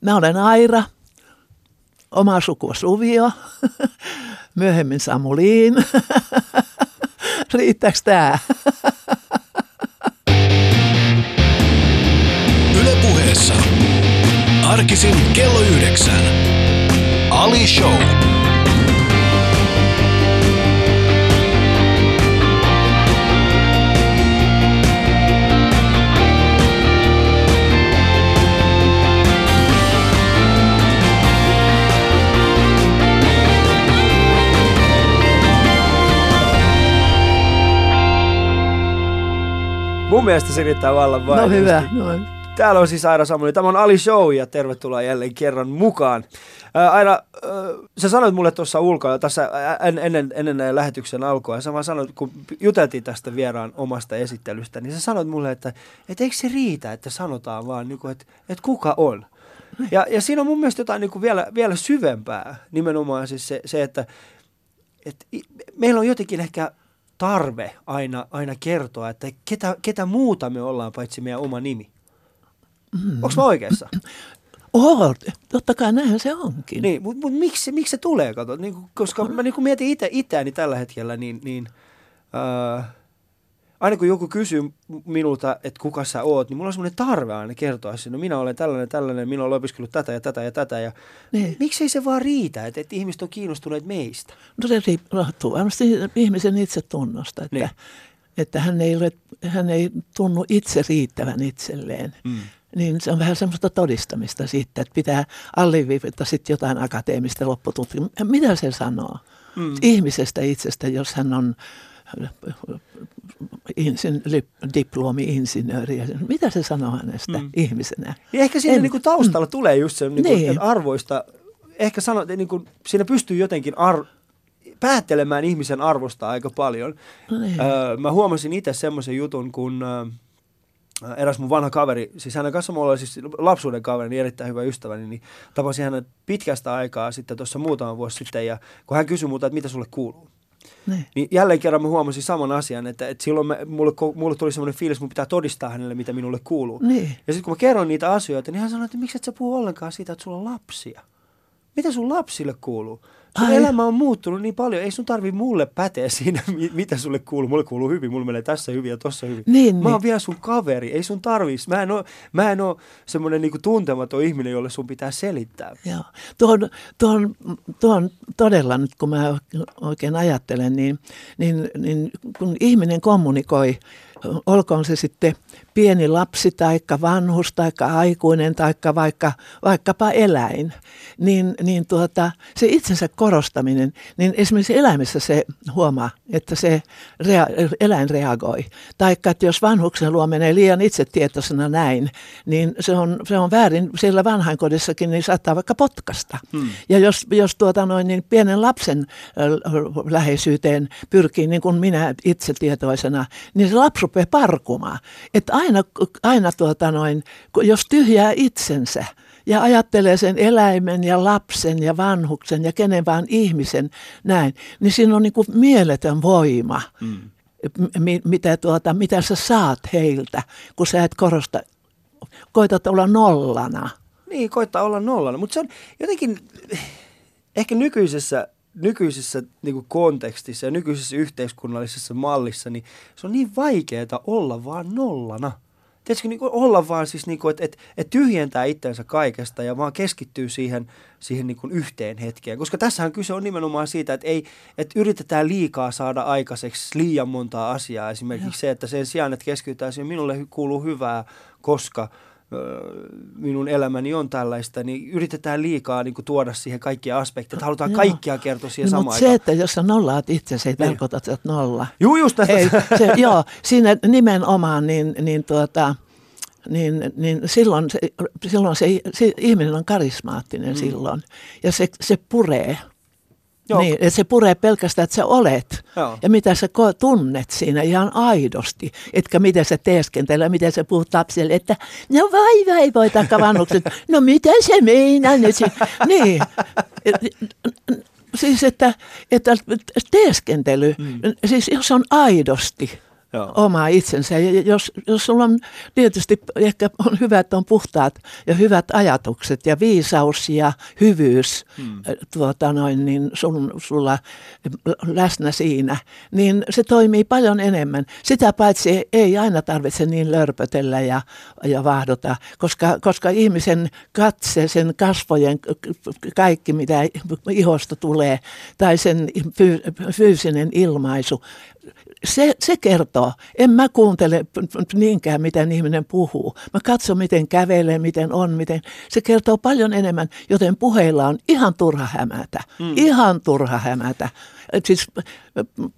Mä olen Aira, oma sukua Suvio, myöhemmin Samuliin. Riittääkö tämä? Ylepuheessa arkisin kello yhdeksän. Ali Show. Mun mielestä se riittää vallan vain. No hyvä, noin. Täällä on siis Aira Samuli. Tämä on Ali Show ja tervetuloa jälleen kerran mukaan. Ää, Aira, ää, sä sanoit mulle tuossa ulkoa, tässä en, ennen, ennen lähetyksen alkua, ja sä vaan sanoit, kun juteltiin tästä vieraan omasta esittelystä, niin sä sanoit mulle, että et eikö se riitä, että sanotaan vaan, niin kuin, että, että kuka on. Ja, ja siinä on mun mielestä jotain niin kuin vielä, vielä syvempää, nimenomaan siis se, se että, että meillä on jotenkin ehkä tarve aina, aina kertoa, että ketä, ketä muuta me ollaan paitsi meidän oma nimi. Mm. Onko mä oikeassa? Oho, totta kai näinhän se onkin. Niin, mutta mut miksi, miksi se tulee, kato? Niin, koska mä niin mietin itse, itseäni tällä hetkellä, niin, niin äh, aina kun joku kysyy minulta, että kuka sä oot, niin mulla on semmoinen tarve aina kertoa sinne. No minä olen tällainen, tällainen, minä olen opiskellut tätä ja tätä ja tätä. Ja niin. Miksei se vaan riitä, että, että ihmiset on kiinnostuneet meistä? No se riippuu varmasti ihmisen itse tunnosta, että, niin. että hän, ei ole, hän ei tunnu itse riittävän itselleen. Mm. Niin se on vähän semmoista todistamista siitä, että pitää alleviivata sitten jotain akateemista loppututkimusta. Mitä se sanoo? Mm. Ihmisestä itsestä, jos hän on insin, diplomi-insinööri. Mitä se sanoo hänestä mm. ihmisenä? Ja ehkä siinä en, niin kuin taustalla mm. tulee just se niin kuin, niin. arvoista. Ehkä sano, niin kuin, siinä pystyy jotenkin ar- päättelemään ihmisen arvosta aika paljon. No niin. öö, mä huomasin itse semmoisen jutun, kun öö, eräs mun vanha kaveri, siis hänen kanssa mulla oli siis lapsuuden kaveri, niin erittäin hyvä ystäväni, niin tapasin hänet pitkästä aikaa sitten tuossa muutama vuosi sitten, ja kun hän kysyi multa, että mitä sulle kuuluu, niin. niin jälleen kerran mä huomasin saman asian, että, että silloin me, mulle, mulle tuli semmoinen fiilis, että mun pitää todistaa hänelle, mitä minulle kuuluu. Niin. Ja sitten kun mä kerron niitä asioita, niin hän sanoi, että miksi et sä puhu ollenkaan siitä, että sulla on lapsia. Mitä sun lapsille kuuluu? Sun Ai. elämä on muuttunut niin paljon, ei sun tarvi mulle päteä siinä, mitä sulle kuuluu. Mulle kuuluu hyvin, mulle menee tässä hyvin ja tossa hyvin. Niin, mä oon niin. vielä sun kaveri, ei sun tarvis. Mä en ole, mä en ole semmoinen niinku tuntematon ihminen, jolle sun pitää selittää. Joo, tuon, tuon, tuon todella nyt kun mä oikein ajattelen, niin, niin, niin kun ihminen kommunikoi, olkoon se sitten pieni lapsi tai vanhus tai aikuinen tai vaikka, vaikkapa eläin, niin, niin tuota, se itsensä korostaminen, niin esimerkiksi eläimessä se huomaa, että se rea- eläin reagoi. Tai että jos vanhuksen luo menee liian itsetietoisena näin, niin se on, se on väärin. Siellä vanhainkodissakin niin saattaa vaikka potkasta. Hmm. Ja jos, jos tuota noin, niin pienen lapsen läheisyyteen pyrkii, niin kuin minä itse tietoisena, niin se lapsi rupeaa parkumaan. Että aina, aina tuota noin, jos tyhjää itsensä, ja ajattelee sen eläimen ja lapsen ja vanhuksen ja kenen vaan ihmisen näin, niin siinä on niin kuin mieletön voima, mm. mitä, tuota, mitä sä saat heiltä, kun sä et korosta, koitat olla nollana. Niin, koittaa olla nollana, mutta se on jotenkin ehkä nykyisessä nykyisessä niin kuin kontekstissa ja nykyisessä yhteiskunnallisessa mallissa, niin se on niin vaikeaa olla vaan nollana tiedätkö, niin kuin olla vaan siis, niin kuin, että, että, että tyhjentää itsensä kaikesta ja vaan keskittyy siihen, siihen niin kuin yhteen hetkeen. Koska tässähän kyse on nimenomaan siitä, että, ei, että yritetään liikaa saada aikaiseksi liian montaa asiaa. Esimerkiksi ja. se, että sen sijaan, että keskitytään siihen, minulle kuuluu hyvää, koska minun elämäni on tällaista, niin yritetään liikaa niin kuin, tuoda siihen kaikkia aspekteja. Halutaan Joo. kaikkia kertoa siihen no, samaan mutta se, että jos sä nollaat itse, se ei niin. tarkoita, että nolla. Juu, just tästä. Ei, se, joo, siinä nimenomaan niin, niin, tuota, niin, niin silloin, se, silloin se, se ihminen on karismaattinen mm. silloin ja se, se puree. Joo. Niin, että se puree pelkästään, että sä olet Joo. ja mitä sä tunnet siinä ihan aidosti, etkä miten sä teeskentelee, miten sä puhut lapsille, että no vai vai voi takavannukset, no mitä se meinaa nyt? niin, siis että, että teeskentely, mm. siis jos on aidosti, Joo. oma itsensä. Ja jos, jos sulla on tietysti ehkä on hyvä, että on puhtaat ja hyvät ajatukset ja viisaus ja hyvyys hmm. tuota noin, niin sun, sulla läsnä siinä, niin se toimii paljon enemmän. Sitä paitsi ei aina tarvitse niin lörpötellä ja, ja vahdota, koska, koska ihmisen katse, sen kasvojen kaikki, mitä ihosta tulee, tai sen fyysinen ilmaisu, se, se kertoo. En mä kuuntele niinkään, miten ihminen puhuu. Mä katson, miten kävelee, miten on, miten. Se kertoo paljon enemmän, joten puheilla on ihan turha hämätä. Mm. Ihan turha hämätä. Et siis,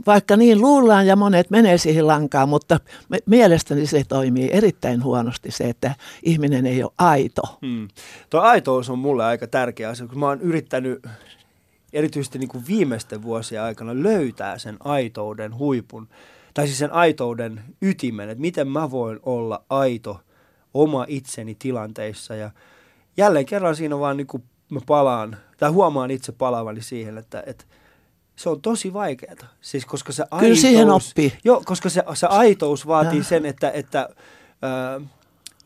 vaikka niin luullaan ja monet menee siihen lankaan, mutta mielestäni se toimii erittäin huonosti se, että ihminen ei ole aito. Hmm. Tuo aitous on mulle aika tärkeä asia, kun mä oon yrittänyt erityisesti niin kuin viimeisten vuosien aikana löytää sen aitouden huipun, tai siis sen aitouden ytimen, että miten mä voin olla aito oma itseni tilanteissa. Ja jälleen kerran siinä vaan niin kuin mä palaan, tai huomaan itse palavani siihen, että, että se on tosi vaikeaa. Siis koska se aitous, Kyllä siihen oppii. Joo, koska se, se aitous vaatii ja. sen, että, että äh,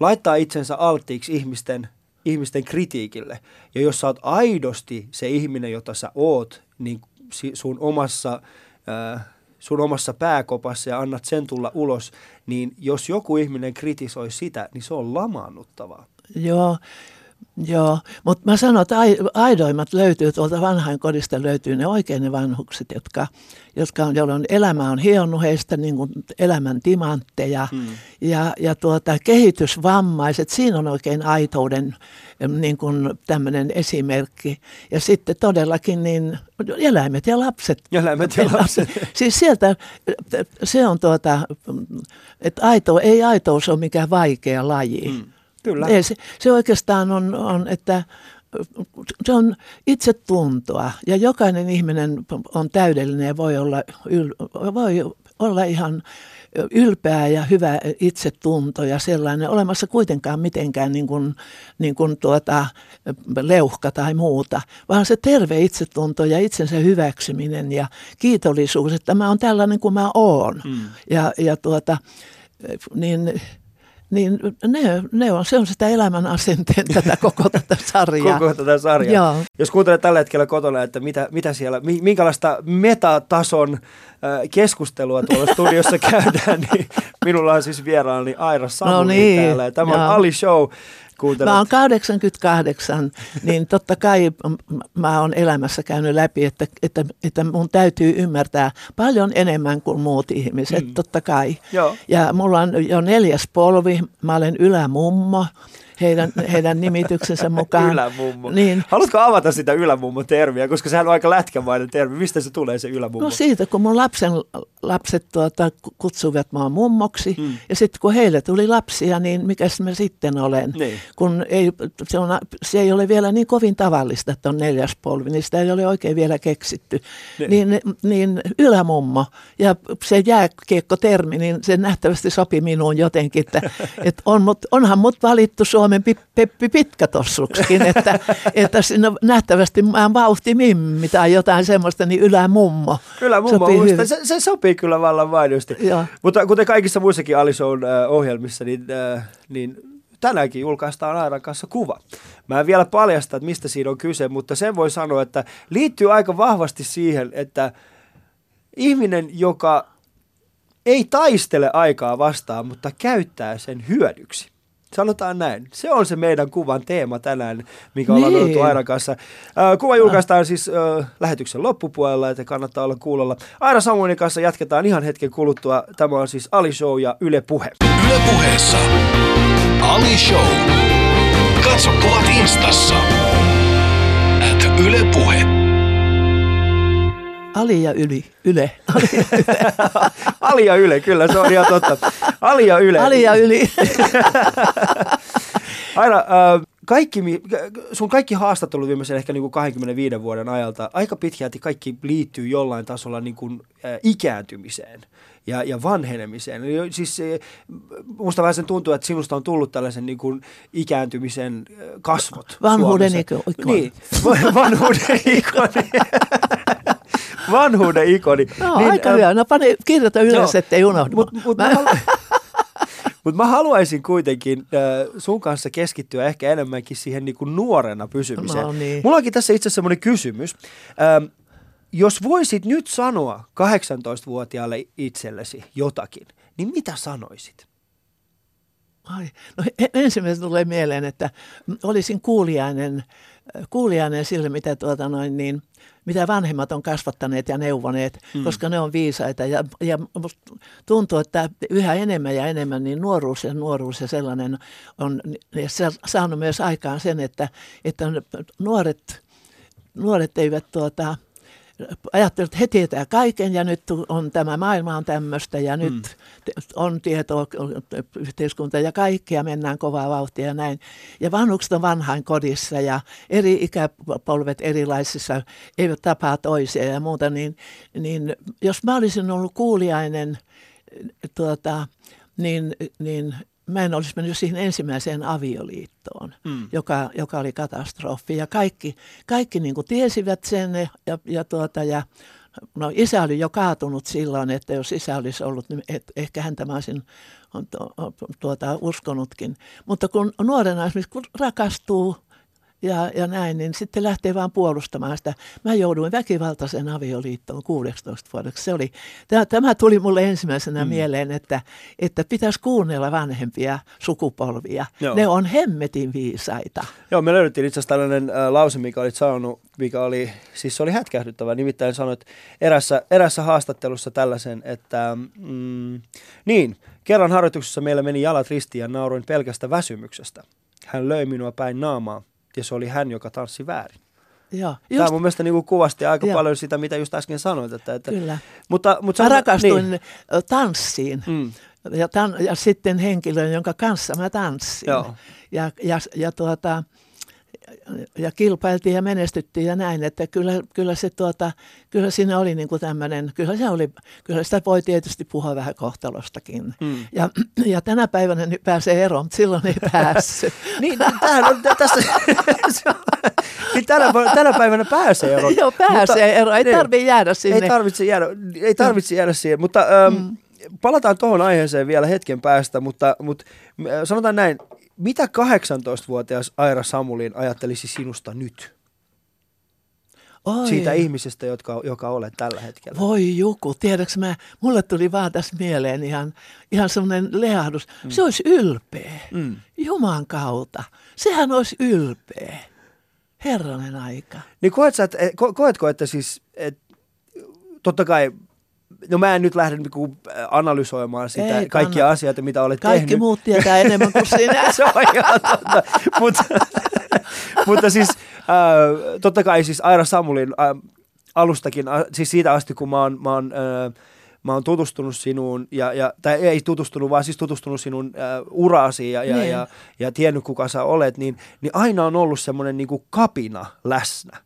laittaa itsensä alttiiksi ihmisten ihmisten kritiikille. Ja jos sä oot aidosti se ihminen, jota sä oot, niin sun omassa, äh, sun omassa pääkopassa ja annat sen tulla ulos, niin jos joku ihminen kritisoi sitä, niin se on lamaannuttavaa. Joo, Joo, mutta mä sanon, että aidoimmat löytyy tuolta vanhainkodista, löytyy ne oikein ne vanhukset, jotka, jotka on, jolloin elämä on hionnut heistä niin kuin elämän timantteja hmm. ja, ja tuota, kehitysvammaiset, siinä on oikein aitouden niin kuin tämmöinen esimerkki. Ja sitten todellakin niin eläimet ja lapset. Eläimet ja lapset. Siis sieltä se on tuota, että aito, ei aitous ole mikään vaikea laji. Hmm Kyllä. Ei, se, se oikeastaan on, on, että se on itsetuntoa ja jokainen ihminen on täydellinen ja voi olla, yl, voi olla ihan ylpeä ja hyvä itsetunto ja sellainen olemassa kuitenkaan mitenkään niin kuin, niin kuin tuota, leuhka tai muuta, vaan se terve itsetunto ja itsensä hyväksyminen ja kiitollisuus, että mä oon tällainen kuin mä oon. Mm. Ja, ja tuota, niin niin ne, ne on, se on sitä elämän asenteen tätä koko tätä sarjaa. koko tätä sarjaa. Joo. Jos kuuntelet tällä hetkellä kotona, että mitä, mitä siellä, minkälaista metatason keskustelua tuolla studiossa käydään, niin minulla on siis vieraani Aira Samuli no niin, täällä. Tämä joo. on Ali Show kuuntelet? Mä oon 88, niin totta kai mä oon elämässä käynyt läpi, että, että, että mun täytyy ymmärtää paljon enemmän kuin muut ihmiset, mm. totta kai. Joo. Ja mulla on jo neljäs polvi, mä olen ylämummo heidän, heidän nimityksensä mukaan. Ylämummo. Niin. Haluatko avata sitä ylämummo-termiä, koska sehän on aika lätkämainen termi. Mistä se tulee se ylämummo? No siitä, kun mun lapsen lapset tuota, kutsuivat mua mummoksi. Hmm. Ja sitten kun heille tuli lapsia, niin mikäs mä sitten olen? Niin. Kun ei, se, on, se ei ole vielä niin kovin tavallista, että on neljäs polvi, niin sitä ei ole oikein vielä keksitty. Niin, niin, niin ylämummo ja se jääkiekko-termi, niin se nähtävästi sopi minuun jotenkin, että, että on, onhan mut valittu Suomen Suomen Peppi Pitkätossuksikin, että, että siinä nähtävästi mä vauhti mimmi tai jotain semmoista, niin ylämummo. Ylämummo, se, se, sopii kyllä vallan vaihdosti. Mutta kuten kaikissa muissakin Alison äh, ohjelmissa, niin, äh, niin tänäänkin julkaistaan Airan kanssa kuva. Mä en vielä paljasta, että mistä siinä on kyse, mutta sen voi sanoa, että liittyy aika vahvasti siihen, että ihminen, joka ei taistele aikaa vastaan, mutta käyttää sen hyödyksi. Sanotaan näin. Se on se meidän kuvan teema tänään, mikä niin. ollaan Airan kanssa. Äh, kuva julkaistaan ah. siis äh, lähetyksen loppupuolella, että kannattaa olla kuulolla. Aira Samuelin kanssa jatketaan ihan hetken kuluttua. Tämä on siis Ali Show ja Yle Puhe. Yle Puheessa Ali Show. Katso kuvat instassa. At Yle Puhe. Ali ja yli, yle. Ali ja yle, Ali ja yle kyllä, se on ihan totta. Ali ja yle. Ali ja yli. Aina, äh, kaikki, sun kaikki haastattelut viimeisen ehkä niin kuin 25 vuoden ajalta, aika pitkälti kaikki liittyy jollain tasolla niin kuin, äh, ikääntymiseen ja, ja vanhenemiseen. Eli siis musta vähän sen tuntuu, että sinusta on tullut tällaisen niin kuin ikääntymisen äh, kasvot. Vanhuuden ikoni. Niin, vanhuuden ikoni. Vanhuuden ikoni. No, niin, aika hyvä. No pane, kirjoita ylös, ettei unohdu. Mutta mut, mä, mut mä haluaisin kuitenkin äh, sun kanssa keskittyä ehkä enemmänkin siihen niin kuin nuorena pysymiseen. No, niin. Mulla onkin tässä itse asiassa semmoinen kysymys. Ähm, jos voisit nyt sanoa 18-vuotiaalle itsellesi jotakin, niin mitä sanoisit? Ai, no ensimmäisenä tulee mieleen, että olisin kuulijainen, kuulijainen sille, mitä, tuota noin, niin, mitä vanhemmat on kasvattaneet ja neuvoneet, mm. koska ne on viisaita. Ja, ja tuntuu, että yhä enemmän ja enemmän niin nuoruus ja nuoruus ja sellainen on ja se saanut myös aikaan sen, että, että nuoret, nuoret eivät tuota, ajattelin, että he tietää kaiken ja nyt on tämä maailma on tämmöistä ja nyt mm. on tieto, yhteiskunta ja kaikkea mennään kovaa vauhtia ja näin. Ja vanhukset on vanhain kodissa ja eri ikäpolvet erilaisissa eivät tapaa toisia ja muuta, niin, niin jos mä olisin ollut kuulijainen, tuota, niin, niin mä en olisi mennyt siihen ensimmäiseen avioliittoon, mm. joka, joka oli katastrofi. Ja kaikki, kaikki niin kuin tiesivät sen ja, ja, tuota, ja no isä oli jo kaatunut silloin, että jos isä olisi ollut, niin et, ehkä häntä mä olisin tuota, uskonutkin. Mutta kun nuorena esimerkiksi kun rakastuu ja, ja näin, niin sitten lähtee vaan puolustamaan sitä. Mä jouduin väkivaltaisen avioliittoon 16 vuodeksi. Se oli, tämä, tämä tuli mulle ensimmäisenä mm. mieleen, että, että pitäisi kuunnella vanhempia sukupolvia. Joo. Ne on hemmetin viisaita. Joo, me löydettiin itse asiassa tällainen äh, lause, mikä oli sanonut, mikä oli, siis se oli hätkähdyttävä. Nimittäin sanoit erässä, erässä haastattelussa tällaisen, että mm, niin, kerran harjoituksessa meillä meni jalat ristiin ja nauroin pelkästä väsymyksestä. Hän löi minua päin naamaa ja se oli hän, joka tanssi väärin. Joo, just, Tämä mun mielestä niin kuin kuvasti aika joo. paljon sitä, mitä just äsken sanoit. Että, että, Kyllä. Mutta, mutta mä rakastuin niin. tanssiin mm. ja, tan, ja sitten henkilön, jonka kanssa mä tanssin. Joo. Ja, ja, ja tuota, ja kilpailtiin ja menestyttiin ja näin, että kyllä, kyllä, se tuota, kyllä siinä oli niin kuin tämmöinen, kyllä se oli, kyllä sitä voi tietysti puhua vähän kohtalostakin. Mm. Ja, ja tänä päivänä nyt pääsee eroon, mutta silloin ei päässyt. niin, tämähän on tässä, niin tänä, tänä päivänä pääsee eroon. Joo, pääsee eroon, ei niin. tarvitse jäädä sinne. Ei tarvitse jäädä, ei tarvitse jäädä siihen, mutta... Ähm, mm palataan tuohon aiheeseen vielä hetken päästä, mutta, mutta sanotaan näin, mitä 18-vuotias Aira Samulin ajattelisi sinusta nyt? Oi. Siitä ihmisestä, jotka, joka olet tällä hetkellä. Voi joku, tiedätkö mä, mulle tuli vaan tässä mieleen ihan, ihan semmoinen lehdus. Mm. Se olisi ylpeä, mm. Juman kautta. Sehän olisi ylpeä. Herranen aika. Niin koet sä, et, ko, koetko, että siis, et, totta kai no mä en nyt lähde niinku analysoimaan sitä Ei, kaikkia asioita, mitä olet Kaikki tehnyt. Kaikki muut tietää enemmän kuin sinä. Se on ihan totta. mutta, mutta siis äh, totta kai siis Aira Samulin äh, alustakin, äh, siis siitä asti kun mä oon, mä oon äh, mä oon tutustunut sinuun, ja, ja, tai ei tutustunut, vaan siis tutustunut sinun äh, uraasi ja, ja, niin. ja, ja tiennyt kuka sä olet, niin, niin aina on ollut semmoinen niin kapina läsnä.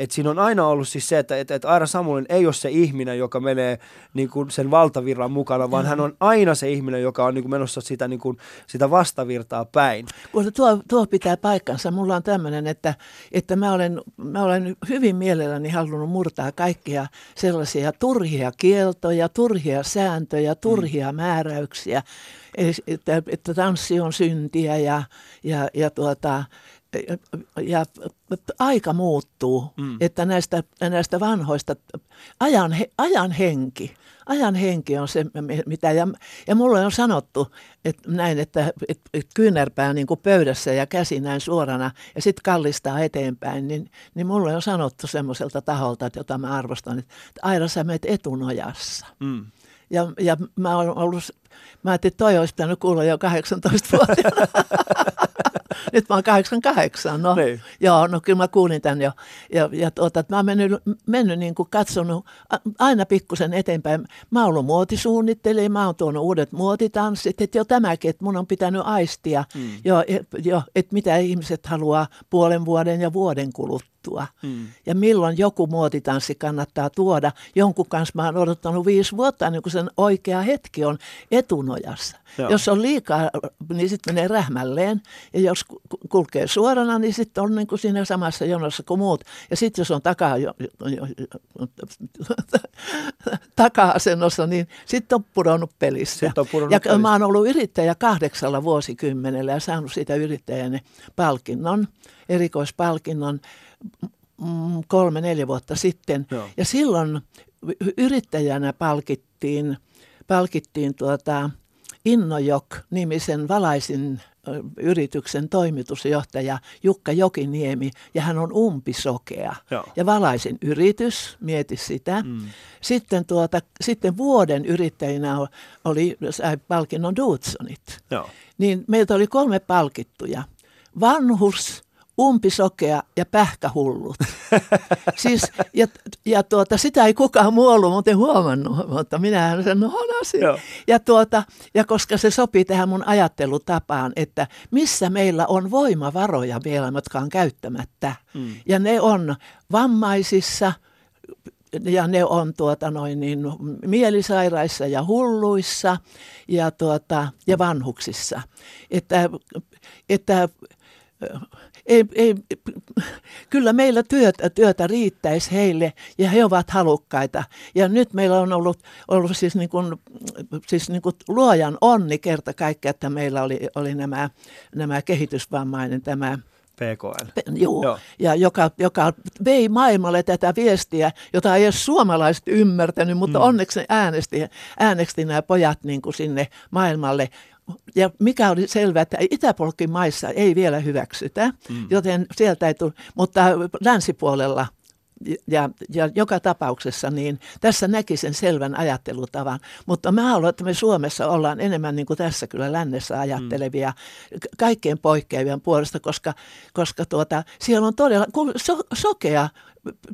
Et siinä on aina ollut siis se, että, että, että Aira Samuelin ei ole se ihminen, joka menee niin kuin sen valtavirran mukana, vaan mm. hän on aina se ihminen, joka on niin kuin menossa sitä, niin kuin, sitä vastavirtaa päin. Mutta tuo, tuo pitää paikkansa. Mulla on tämmöinen, että, että mä, olen, mä olen hyvin mielelläni halunnut murtaa kaikkia sellaisia turhia kieltoja, turhia sääntöjä, turhia mm. määräyksiä, että, että tanssi on syntiä ja, ja, ja tuota, ja aika muuttuu, mm. että näistä, näistä vanhoista, ajan, ajan henki, ajan henki on se, mitä, ja, ja mulle on sanottu että näin, että, että, kyynärpää niin kuin pöydässä ja käsi näin suorana ja sitten kallistaa eteenpäin, niin, niin mulle on sanottu semmoiselta taholta, että jota mä arvostan, että Aira sä meet etunojassa. Mm. Ja, ja mä olen ollut, mä ajattelin, että toi olisi pitänyt kuulla jo 18-vuotiaana. nyt mä oon 88, no. Niin. Joo, no kyllä mä kuulin tämän jo. Ja, ja tuota, mä oon mennyt, mennyt niin kuin katsonut aina pikkusen eteenpäin. Mä oon ollut muotisuunnittelija, mä oon tuonut uudet muotitanssit, että jo tämäkin, että mun on pitänyt aistia, mm. jo, jo, että mitä ihmiset haluaa puolen vuoden ja vuoden kuluttua juttua. Mm. Ja milloin joku muotitanssi kannattaa tuoda. Jonkun kanssa mä oon odottanut viisi vuotta niin kuin sen oikea hetki on etunojassa. Joo. Jos on liikaa, niin sitten menee rähmälleen. Ja jos kulkee suorana, niin sitten on niin kuin siinä samassa jonossa kuin muut. Ja sitten jos on takaa, jo, jo, jo, taka-asennossa, niin sitten on pudonnut pelissä. on pudonnut ja pelissä. mä oon ollut yrittäjä kahdeksalla vuosikymmenellä ja saanut siitä yrittäjän palkinnon, erikoispalkinnon kolme, neljä vuotta sitten. Joo. Ja silloin yrittäjänä palkittiin, palkittiin tuota Innojok-nimisen valaisin yrityksen toimitusjohtaja Jukka Jokiniemi, ja hän on umpisokea. Joo. Ja valaisin yritys, mieti sitä. Mm. Sitten, tuota, sitten vuoden yrittäjinä oli, sai palkinnon Dudsonit. Joo. Niin meiltä oli kolme palkittuja. Vanhus, umpisokea ja pähkähullut. siis, ja, ja tuota, sitä ei kukaan muu ollut muuten huomannut, mutta minähän sen honasin. Joo. Ja, tuota, ja koska se sopii tähän mun ajattelutapaan, että missä meillä on voimavaroja vielä, jotka on käyttämättä. Mm. Ja ne on vammaisissa, ja ne on tuota noin niin, mielisairaissa ja hulluissa ja, tuota, ja vanhuksissa. Että, että ei, ei, kyllä meillä työtä, työtä riittäisi heille ja he ovat halukkaita. Ja nyt meillä on ollut, ollut siis, niin kuin, siis niin kuin luojan onni kerta kaikkiaan, että meillä oli, oli nämä, nämä kehitysvammainen tämä PKL. Joo, Joo. ja joka, joka vei maailmalle tätä viestiä, jota ei edes suomalaiset ymmärtänyt, mutta mm. onneksi äänesti, äänesti nämä pojat niin kuin sinne maailmalle. Ja mikä oli selvää, että Itäpolkin maissa ei vielä hyväksytä, mm. joten sieltä ei tule, mutta länsipuolella ja, ja joka tapauksessa niin tässä näki sen selvän ajattelutavan, mutta mä haluan, että me Suomessa ollaan enemmän niin kuin tässä kyllä lännessä ajattelevia mm. kaikkein poikkeavien puolesta, koska, koska tuota, siellä on todella so, sokea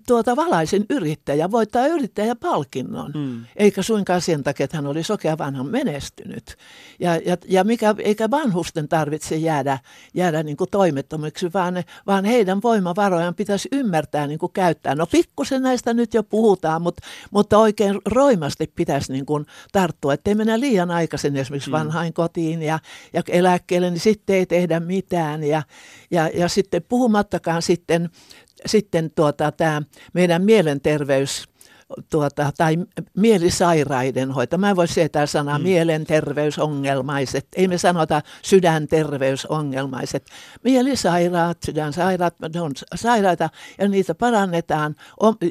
tuota valaisin yrittäjä voittaa yrittäjäpalkinnon, mm. eikä suinkaan sen takia, että hän oli sokea, vaan hän menestynyt. Ja, ja, ja mikä, eikä vanhusten tarvitse jäädä, jäädä niin kuin toimettomiksi, vaan, vaan heidän voimavarojaan pitäisi ymmärtää niin kuin käyttää. No pikkusen näistä nyt jo puhutaan, mutta, mutta oikein roimasti pitäisi niin kuin tarttua, ettei mennä liian aikaisin esimerkiksi mm. vanhain kotiin ja, ja eläkkeelle, niin sitten ei tehdä mitään. Ja, ja, ja sitten puhumattakaan sitten sitten tuota, tämä meidän mielenterveys tuota, tai mielisairaiden hoito. Mä en voi sietää sanaa mm. mielenterveysongelmaiset. Ei me sanota sydänterveysongelmaiset. Mielisairaat, sydänsairaat, ne on sairaita ja niitä parannetaan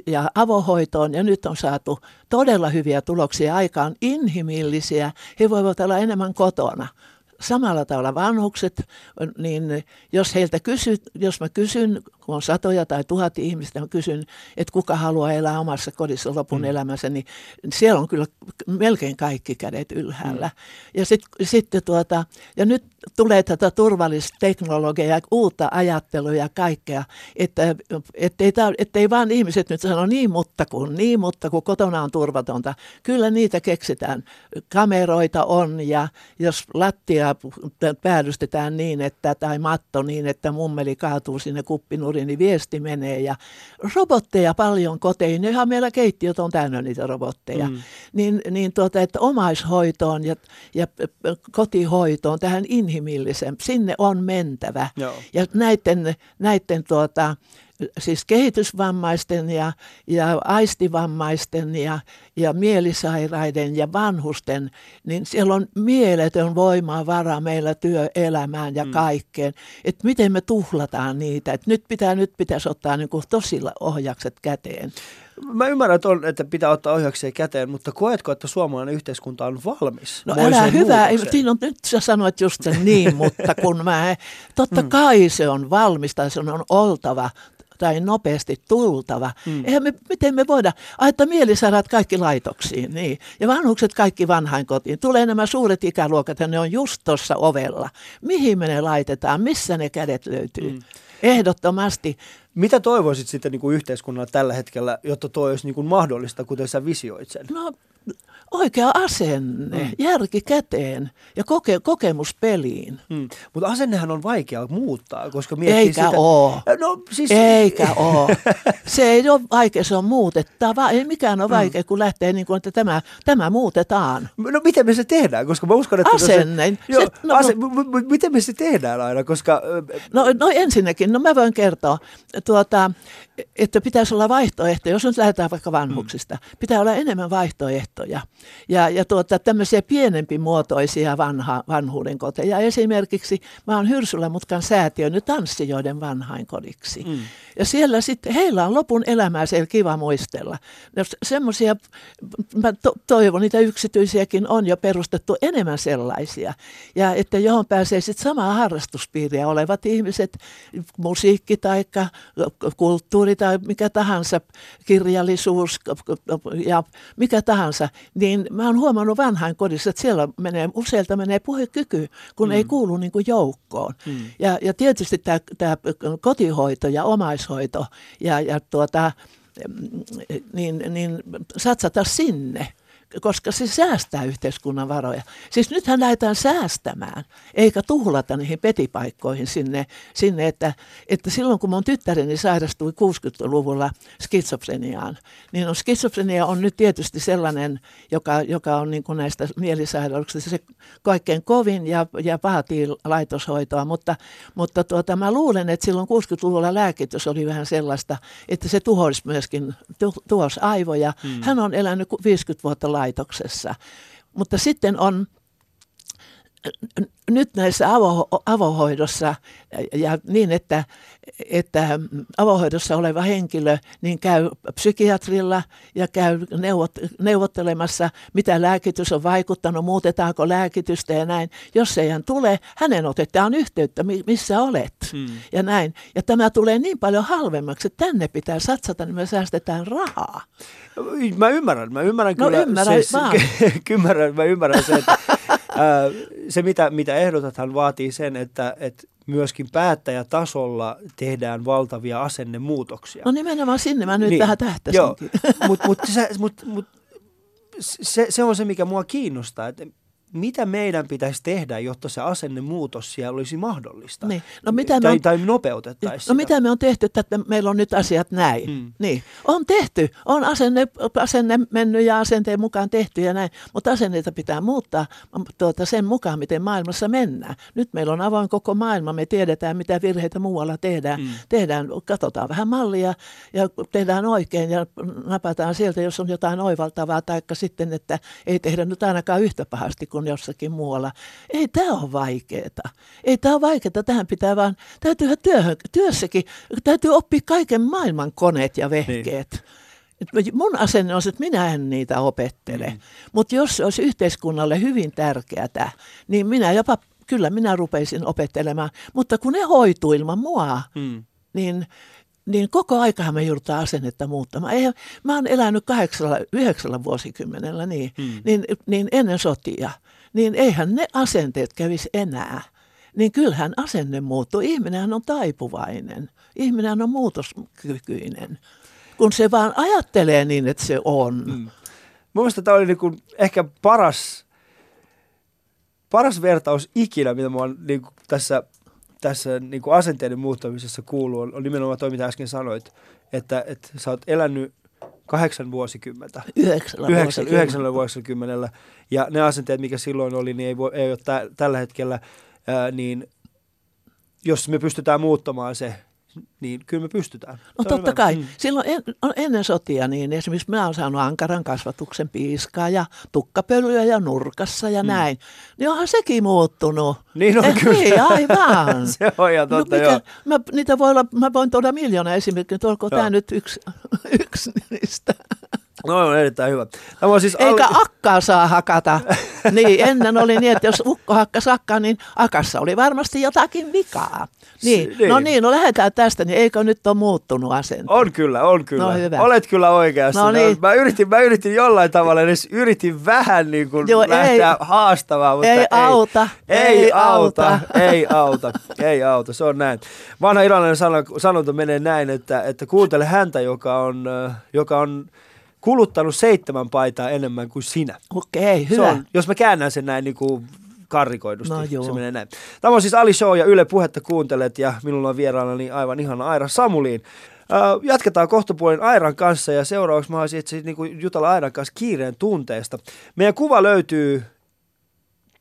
ja avohoitoon ja nyt on saatu todella hyviä tuloksia aikaan, inhimillisiä. He voivat olla enemmän kotona samalla tavalla vanhukset, niin jos heiltä kysyt, jos mä kysyn, kun on satoja tai tuhat ihmistä, mä kysyn, että kuka haluaa elää omassa kodissa lopun mm. elämänsä, niin siellä on kyllä melkein kaikki kädet ylhäällä. Mm. Ja, sit, sitten tuota, ja nyt tulee tätä turvallista teknologiaa uutta ajattelua ja kaikkea, että ettei, ettei vaan ihmiset nyt sano niin mutta kun, niin mutta kun kotona on turvatonta. Kyllä niitä keksitään. Kameroita on ja jos lattia päällystetään niin, että, tai matto niin, että mummeli kaatuu sinne kuppinuriin, niin viesti menee. Ja robotteja paljon koteihin, ihan meillä keittiöt on täynnä niitä robotteja. Mm. Niin, niin tuota, että omaishoitoon ja, ja kotihoitoon, tähän inhimilliseen, sinne on mentävä. Joo. Ja näiden, näiden tuota, siis kehitysvammaisten ja, ja aistivammaisten ja, ja mielisairaiden ja vanhusten, niin siellä on mieletön voimavara meillä työelämään ja mm. kaikkeen. Että miten me tuhlataan niitä. Et nyt, pitää, nyt pitäisi ottaa niin kuin tosilla ohjakset käteen. Mä ymmärrän, että, on, että pitää ottaa ohjakseen käteen, mutta koetko, että suomalainen yhteiskunta on valmis? No älä hyvä, siinä on, nyt sä sanoit just sen niin, mutta kun mä, totta mm. kai se on valmis tai se on oltava tai nopeasti tultava. Mm. Eihän me, miten me voida, että mielisairaat kaikki laitoksiin, niin. Ja vanhukset kaikki vanhainkotiin. Tulee nämä suuret ikäluokat ja ne on just tuossa ovella. Mihin me ne laitetaan, missä ne kädet löytyy? Mm. Ehdottomasti. Mitä toivoisit sitten niin kuin yhteiskunnalla tällä hetkellä, jotta tuo olisi niin kuin mahdollista, kuten sä visioit sen? No oikea asenne, mm. järki käteen ja koke, kokemus peliin. Mm. Mutta asennehan on vaikea muuttaa, koska miettii Eikä sitä... oo. No, siis... Eikä oo. Se ei ole vaikea, se on muutettava. Ei mikään ole vaikea, kun lähtee niin kuin, että tämä, tämä muutetaan. No miten me se tehdään? Koska mä uskon, että... Asenne. Se, joo, no, ase, no, m- m- miten me se tehdään aina? Koska... No, no ensinnäkin, no mä voin kertoa, tuota, että pitäisi olla vaihtoehtoja, jos nyt lähdetään vaikka vanhuksista, mm. pitää olla enemmän vaihtoehtoja. Ja, ja tuota, tämmöisiä pienempimuotoisia vanha, vanhuuden koteja. Esimerkiksi mä oon Hyrsylämutkan säätiön tanssijoiden vanhainkodiksi. Mm. Ja siellä sitten, heillä on lopun elämää siellä kiva muistella. Semmoisia, mä to, toivon, niitä yksityisiäkin on jo perustettu enemmän sellaisia. Ja että johon pääsee sitten samaa harrastuspiiriä olevat ihmiset, musiikki tai kulttuuri tai mikä tahansa, kirjallisuus ja mikä tahansa, niin mä oon huomannut vanhain kodissa, että siellä menee, useilta menee puhekyky, kun mm. ei kuulu niin kuin joukkoon. Mm. Ja, ja tietysti tämä kotihoito ja omaishoito ja, ja tuota, niin, niin satsata sinne koska se säästää yhteiskunnan varoja. Siis nythän lähdetään säästämään, eikä tuhlata niihin petipaikkoihin sinne, sinne että, että silloin kun mun tyttäreni sairastui 60-luvulla skitsofreniaan, niin on, skitsofrenia on nyt tietysti sellainen, joka, joka on niin kuin näistä mielisairauksista se kaikkein kovin ja, ja vaatii laitoshoitoa, mutta, mutta tuota, mä luulen, että silloin 60-luvulla lääkitys oli vähän sellaista, että se tuhoisi myöskin, tuhosi aivoja. Hmm. Hän on elänyt 50 vuotta laitoksessa. Mutta sitten on nyt näissä avo, avohoidossa ja niin, että, että avohoidossa oleva henkilö niin käy psykiatrilla ja käy neuvot, neuvottelemassa, mitä lääkitys on vaikuttanut, muutetaanko lääkitystä ja näin. Jos ei hän tule, hänen otetaan yhteyttä, missä olet hmm. ja näin. Ja tämä tulee niin paljon halvemmaksi, että tänne pitää satsata, niin me säästetään rahaa. Mä ymmärrän, mä ymmärrän no, kyllä. Ymmärrän, se, ymmärrän, mä ymmärrän se, että se mitä, mitä ehdotathan vaatii sen, että, että myöskin päättäjätasolla tehdään valtavia asennemuutoksia. No nimenomaan sinne mä nyt niin, tähän tähtäisinkin. Mutta mut, mut, mut, se, se on se, mikä mua kiinnostaa, että mitä meidän pitäisi tehdä, jotta se asennemuutos siellä olisi mahdollista? Niin. No, mitä tai, on, tai nopeutettaisiin No sitä. mitä me on tehty, että meillä on nyt asiat näin? Hmm. Niin. On tehty. On asenne, asenne mennyt ja asenteen mukaan tehty ja näin. Mutta asenneita pitää muuttaa tuota, sen mukaan, miten maailmassa mennään. Nyt meillä on avoin koko maailma. Me tiedetään, mitä virheitä muualla tehdään. Hmm. tehdään katsotaan vähän mallia ja tehdään oikein ja napataan sieltä, jos on jotain oivaltavaa. Tai sitten, että ei tehdä nyt ainakaan yhtä pahasti kuin jossakin muualla. Ei tämä ole vaikeaa. Ei tämä ole vaikeaa. Tähän pitää vaan, täytyy työhön, työssäkin, täytyy oppia kaiken maailman koneet ja vehkeet. Niin. Mun asenne on, että minä en niitä opettele. Mm. Mutta jos se olisi yhteiskunnalle hyvin tärkeää, niin minä jopa, kyllä minä rupeisin opettelemaan. Mutta kun ne hoituu ilman mua, mm. niin niin koko aikahan me joudutaan asennetta muuttamaan. Eihän, mä oon elänyt kahdeksalla, yhdeksällä vuosikymmenellä niin, mm. niin, niin ennen sotia niin eihän ne asenteet kävisi enää. Niin kyllähän asenne muuttuu. Ihminenhän on taipuvainen. Ihminen on muutoskykyinen, kun se vaan ajattelee niin, että se on. Mm. Mielestäni tämä oli niin ehkä paras, paras vertaus ikinä, mitä mä oon niin tässä, tässä niin asenteiden muuttamisessa kuuluu, on, on nimenomaan toi, mitä äsken sanoit, että, että sä oot elänyt kahdeksan vuosikymmentä. Yhdeksällä, Yhdeksän, yhdeksällä vuosikymmenellä. Ja ne asenteet, mikä silloin oli, niin ei, voi, ei ole tä, tällä hetkellä, ää, niin jos me pystytään muuttamaan se, niin kyllä me pystytään. No se totta kai. Mm. Silloin en, ennen sotia, niin esimerkiksi minä olen saanut ankaran kasvatuksen piiskaa ja tukkapölyä ja nurkassa ja mm. näin. Niin onhan sekin muuttunut. Niin on eh, kyllä. Niin, aivan. se on ihan no totta, no, mikä, joo. Mä, niitä voi olla, mä voin tuoda miljoona esimerkkiä, että olkoon tämä nyt yksi, yksi niistä. No on erittäin hyvä. Tämä on siis Eikä alle... akkaa saa hakata. niin, ennen oli niin, että jos ukko hakkasi akkaa, niin akassa oli varmasti jotakin vikaa. Niin, si- niin. no niin, no lähdetään tästä, niin eikö nyt ole muuttunut asento? On kyllä, on kyllä. No hyvä. Olet kyllä oikeassa. No niin. mä, yritin, mä yritin jollain tavalla, edes yritin vähän niin kuin Joo, lähteä ei, haastamaan, mutta ei, ei auta. Ei, ei auta, auta. ei auta, ei auta, se on näin. Vanha iranilainen sanonta menee näin, että, että kuuntele häntä, joka on, joka on kuluttanut seitsemän paitaa enemmän kuin sinä. Okei, Se hyvä. on, jos mä käännän sen näin niin kuin karrikoidusti, No se joo. menee näin. Tämä on siis Ali Show ja Yle Puhetta kuuntelet ja minulla on vieraanani aivan ihana Aira Samuliin. Jatketaan kohtapuolin Airan kanssa ja seuraavaksi mä haluaisin itse niin kuin jutella Airan kanssa kiireen tunteesta. Meidän kuva löytyy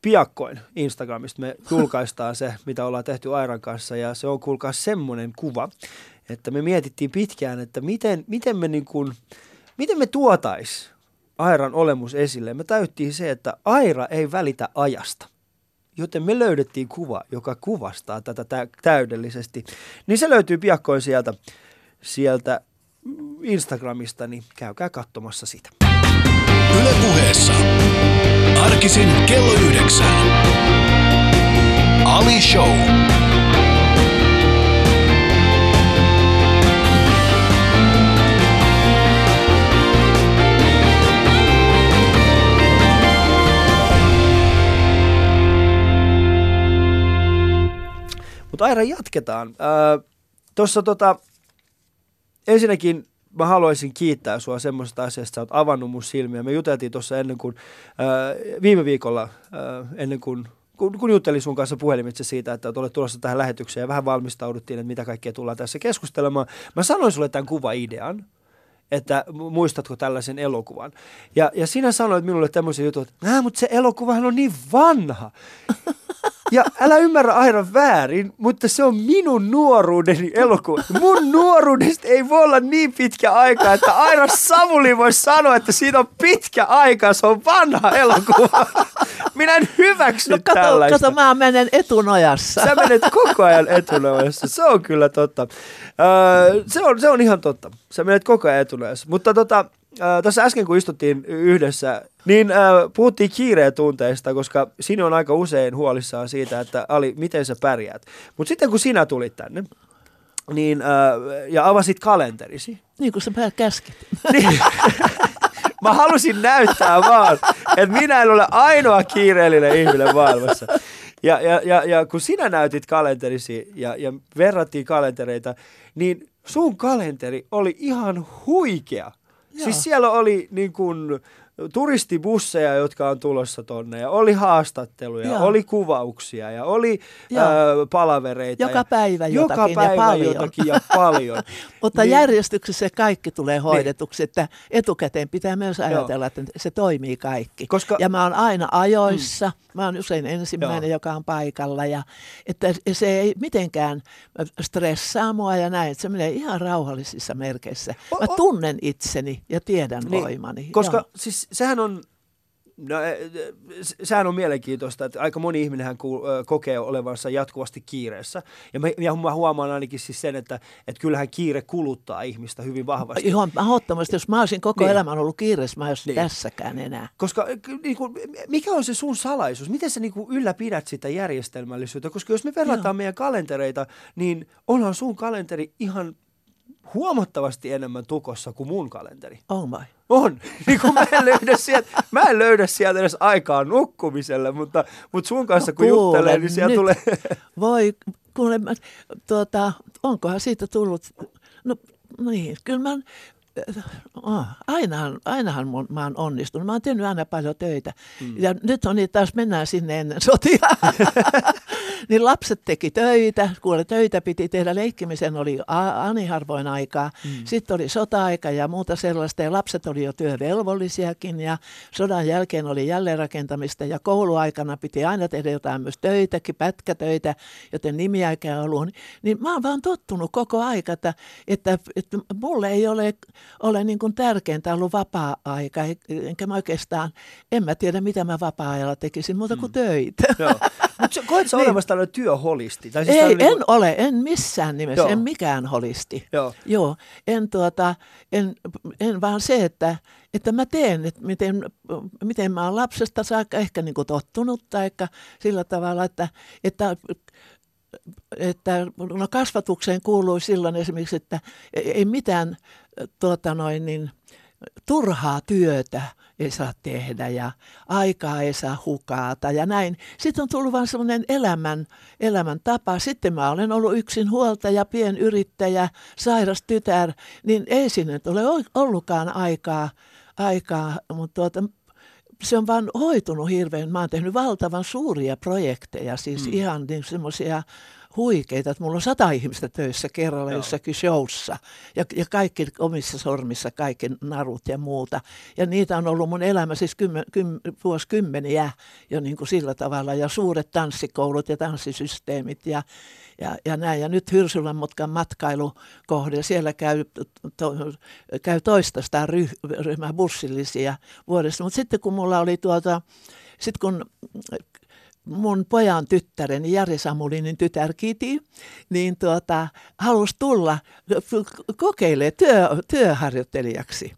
piakkoin Instagramista. Me julkaistaan se, mitä ollaan tehty Airan kanssa ja se on kuulkaa semmoinen kuva, että me mietittiin pitkään, että miten, miten me niin kuin, miten me tuotais Airan olemus esille. Me täyttiin se, että Aira ei välitä ajasta. Joten me löydettiin kuva, joka kuvastaa tätä tä- täydellisesti. Niin se löytyy piakkoin sieltä, sieltä Instagramista, niin käykää katsomassa sitä. Yle puheessa. Arkisin kello yhdeksän. Ali Show. Mutta Aira, jatketaan. Tuossa tota, ensinnäkin mä haluaisin kiittää sua semmoisesta asiasta, että sä oot avannut mun silmiä. Me juteltiin tuossa ennen kuin, ää, viime viikolla, ää, ennen kuin kun, kun juttelin sun kanssa puhelimitse siitä, että olet tulossa tähän lähetykseen ja vähän valmistauduttiin, että mitä kaikkea tullaan tässä keskustelemaan. Mä sanoin sulle tämän kuvaidean, että mu- muistatko tällaisen elokuvan. Ja, ja sinä sanoit minulle tämmöisen jutun, että mutta se elokuvahan on niin vanha. Ja älä ymmärrä Aira väärin, mutta se on minun nuoruudeni elokuva. Mun nuoruudesta ei voi olla niin pitkä aika, että Aira Samuli voi sanoa, että siitä on pitkä aika, se on vanha elokuva. Minä en hyväksy No kato, tällaista. kato, mä menen etunojassa. Sä menet koko ajan etunojassa. Se on kyllä totta. Öö, se, on, se on ihan totta. Sä menet koko ajan etunojassa. Mutta tota, tässä äsken kun istuttiin yhdessä, niin öö, puhuttiin kiireen tunteista, koska sinä on aika usein huolissaan siitä, että Ali, miten sä pärjäät. Mutta sitten kun sinä tulit tänne, niin, öö, ja avasit kalenterisi, Niin kuin sä käskit. niin, mä halusin näyttää vaan, että minä en ole ainoa kiireellinen ihminen maailmassa. Ja, ja, ja, ja kun sinä näytit kalenterisi ja, ja verrattiin kalentereita, niin sun kalenteri oli ihan huikea. Joo. Siis siellä oli niin kuin turistibusseja, jotka on tulossa tonne, ja oli haastatteluja, Joo. oli kuvauksia, ja oli Joo. ö, palavereita. Joka ja, päivä joka jotakin ja päivä paljon. jotakin ja paljon. Mutta Niin- niin. järjestyksessä kaikki tulee hoidetuksi, että etukäteen pitää myös ajatella, että se toimii kaikki. Koska- ja mä oon aina ajoissa, mm. mä oon usein ensimmäinen, Joo. Joo. joka on paikalla ja että se ei mitenkään stressaa mua ja näin, että se menee ihan rauhallisissa merkeissä. Mä tunnen itseni ja tiedän niin, voimani. Koska Joo. siis sehän on, no, eh, se- sehän on mielenkiintoista, että aika moni ihminenhän ö, kokee olevansa jatkuvasti kiireessä. Ja mä, ja mä huomaan ainakin siis sen, että, että kyllähän kiire kuluttaa ihmistä hyvin vahvasti. Ihan mahdottomasti, jos mä olisin koko Niin. elämän ollut kiireessä, mä en olisi Niin. tässäkään enää. Koska niin kuin, mikä on se sun salaisuus? Miten sä niin kuin ylläpidät sitä järjestelmällisyyttä? Koska jos me verrataan Joo. meidän kalentereita, niin onhan sun kalenteri ihan huomattavasti enemmän tukossa kuin mun kalenteri. On vai? On. Niin kun mä en löydä sieltä, mä en löydä sieltä edes aikaa nukkumiselle, mutta, mutta sun kanssa kun kuule juttelee, niin siellä nyt. tulee... Voi, kuule, mä, tuota, onkohan siitä tullut, no niin, kyllä mä, oh, ainahan, ainahan mun, mä oon onnistunut. Mä oon tehnyt aina paljon töitä. Mm. Ja nyt on niin, taas mennään sinne ennen sotia. niin lapset teki töitä, kuule töitä piti tehdä, leikkimisen oli ani harvoin aikaa. Mm. Sitten oli sota-aika ja muuta sellaista ja lapset oli jo työvelvollisiakin ja sodan jälkeen oli jälleenrakentamista ja kouluaikana piti aina tehdä jotain myös töitäkin, pätkätöitä, joten nimiäkään ollut. Niin mä oon vaan tottunut koko aika, että, että, että mulle ei ole, ole niin kuin tärkeintä ollut vapaa-aika, enkä mä oikeastaan, en mä tiedä mitä mä vapaa-ajalla tekisin muuta kuin töitä. Joo. Mutta koet sä Niin. olevasi tällainen työholisti? Tai Ei, tällainen en niinku- ole, en missään nimessä, Joo. en mikään holisti. Joo. Joo, en, tuota, en, en vaan se, että, että mä teen, että miten, miten mä oon lapsesta saakka ehkä niin kuin tottunut, tai sillä tavalla, että, että että no kasvatukseen kuului silloin esimerkiksi, että ei mitään tuota noin niin, turhaa työtä ei saa tehdä ja aikaa ei saa hukata ja näin. Sitten on tullut vain semmoinen elämän, elämän tapa. Sitten mä olen ollut yksin huoltaja, pienyrittäjä, sairas tytär, niin ei sinne ole ollutkaan aikaa, aikaa mutta tuota, se on vaan hoitunut hirveän. Mä oon tehnyt valtavan suuria projekteja, siis mm. ihan niin semmoisia huikeita, että mulla on sata ihmistä töissä kerralla Joo. jossakin showssa ja, ja kaikki omissa sormissa, kaikki narut ja muuta. Ja niitä on ollut mun elämä siis kymmen, kym, vuosikymmeniä jo niin kuin sillä tavalla ja suuret tanssikoulut ja tanssisysteemit ja, ja, ja näin. Ja nyt Hyrsylän mutkan matkailukohde, siellä käy, to, käy toista ryh, ryhmää bussillisia vuodessa. Mutta sitten kun mulla oli tuota, sitten kun mun pojan tyttäreni, Jari Samulinin tytär Kiti, niin tuota, halusi tulla kokeilemaan työ, työharjoittelijaksi.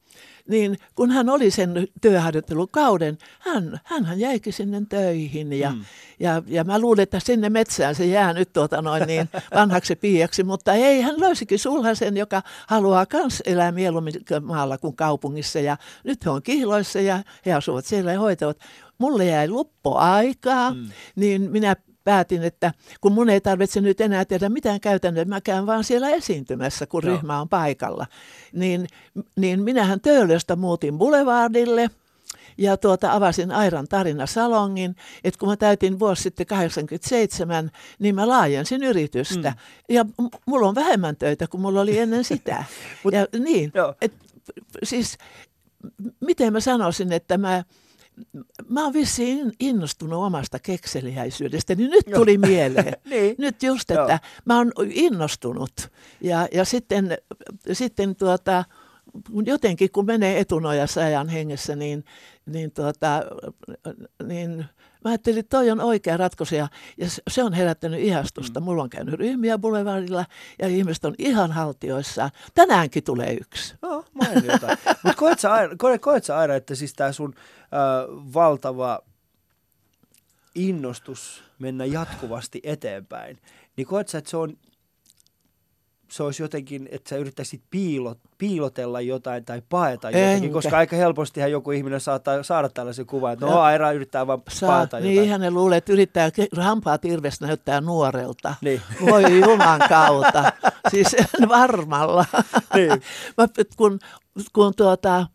Niin kun hän oli sen työharjoittelukauden, hän, hän jäikin sinne töihin ja, mm. ja, ja mä luulin, että sinne metsään se jää nyt tuota noin niin vanhaksi piiaksi, mutta ei, hän löysikin sulhasen, joka haluaa myös elää mieluummin maalla kuin kaupungissa ja nyt he on kihloissa ja he asuvat siellä ja hoitavat mulle jäi loppuaikaa, mm. niin minä päätin, että kun mun ei tarvitse nyt enää tehdä mitään käytännössä, mä käyn vaan siellä esiintymässä, kun Joo. ryhmä on paikalla. Niin, niin minähän Töölöstä muutin Boulevardille ja tuota, avasin Airan tarina salongin, että kun mä täytin vuosi sitten 87, niin mä laajensin yritystä. Mm. Ja m- mulla on vähemmän töitä kuin mulla oli ennen sitä. Mut, ja niin, et, siis miten mä sanoisin, että mä mä oon vissiin innostunut omasta kekseliäisyydestä, niin nyt tuli mieleen. niin. Nyt just, että Joo. mä oon innostunut. Ja, ja sitten, sitten tuota, jotenkin kun menee etunojassa ajan hengessä, niin, niin, tuota, niin Mä ajattelin, että toi on oikea ratkaisu ja, ja se on herättänyt ihastusta. Mm. Mulla on käynyt ryhmiä Boulevardilla ja ihmiset on ihan haltioissaan. Tänäänkin tulee yksi. No, mainiota. Mutta koet sä, aina, koet sä aina, että siis tämä sun äh, valtava innostus mennä jatkuvasti eteenpäin, niin koet sä, että se on se olisi jotenkin, että sä yrittäisit piilot, piilotella jotain tai paeta Enkä. jotenkin, koska aika helpostihan joku ihminen saattaa saada tällaisen kuvan, että no Aira yrittää vaan Saa, paeta niin jotain. Niin, ne luulee, että yrittää, hampaat irves näyttää nuorelta. Niin. Voi juman kautta. siis varmalla. Niin. Mä, kun, kun tuota,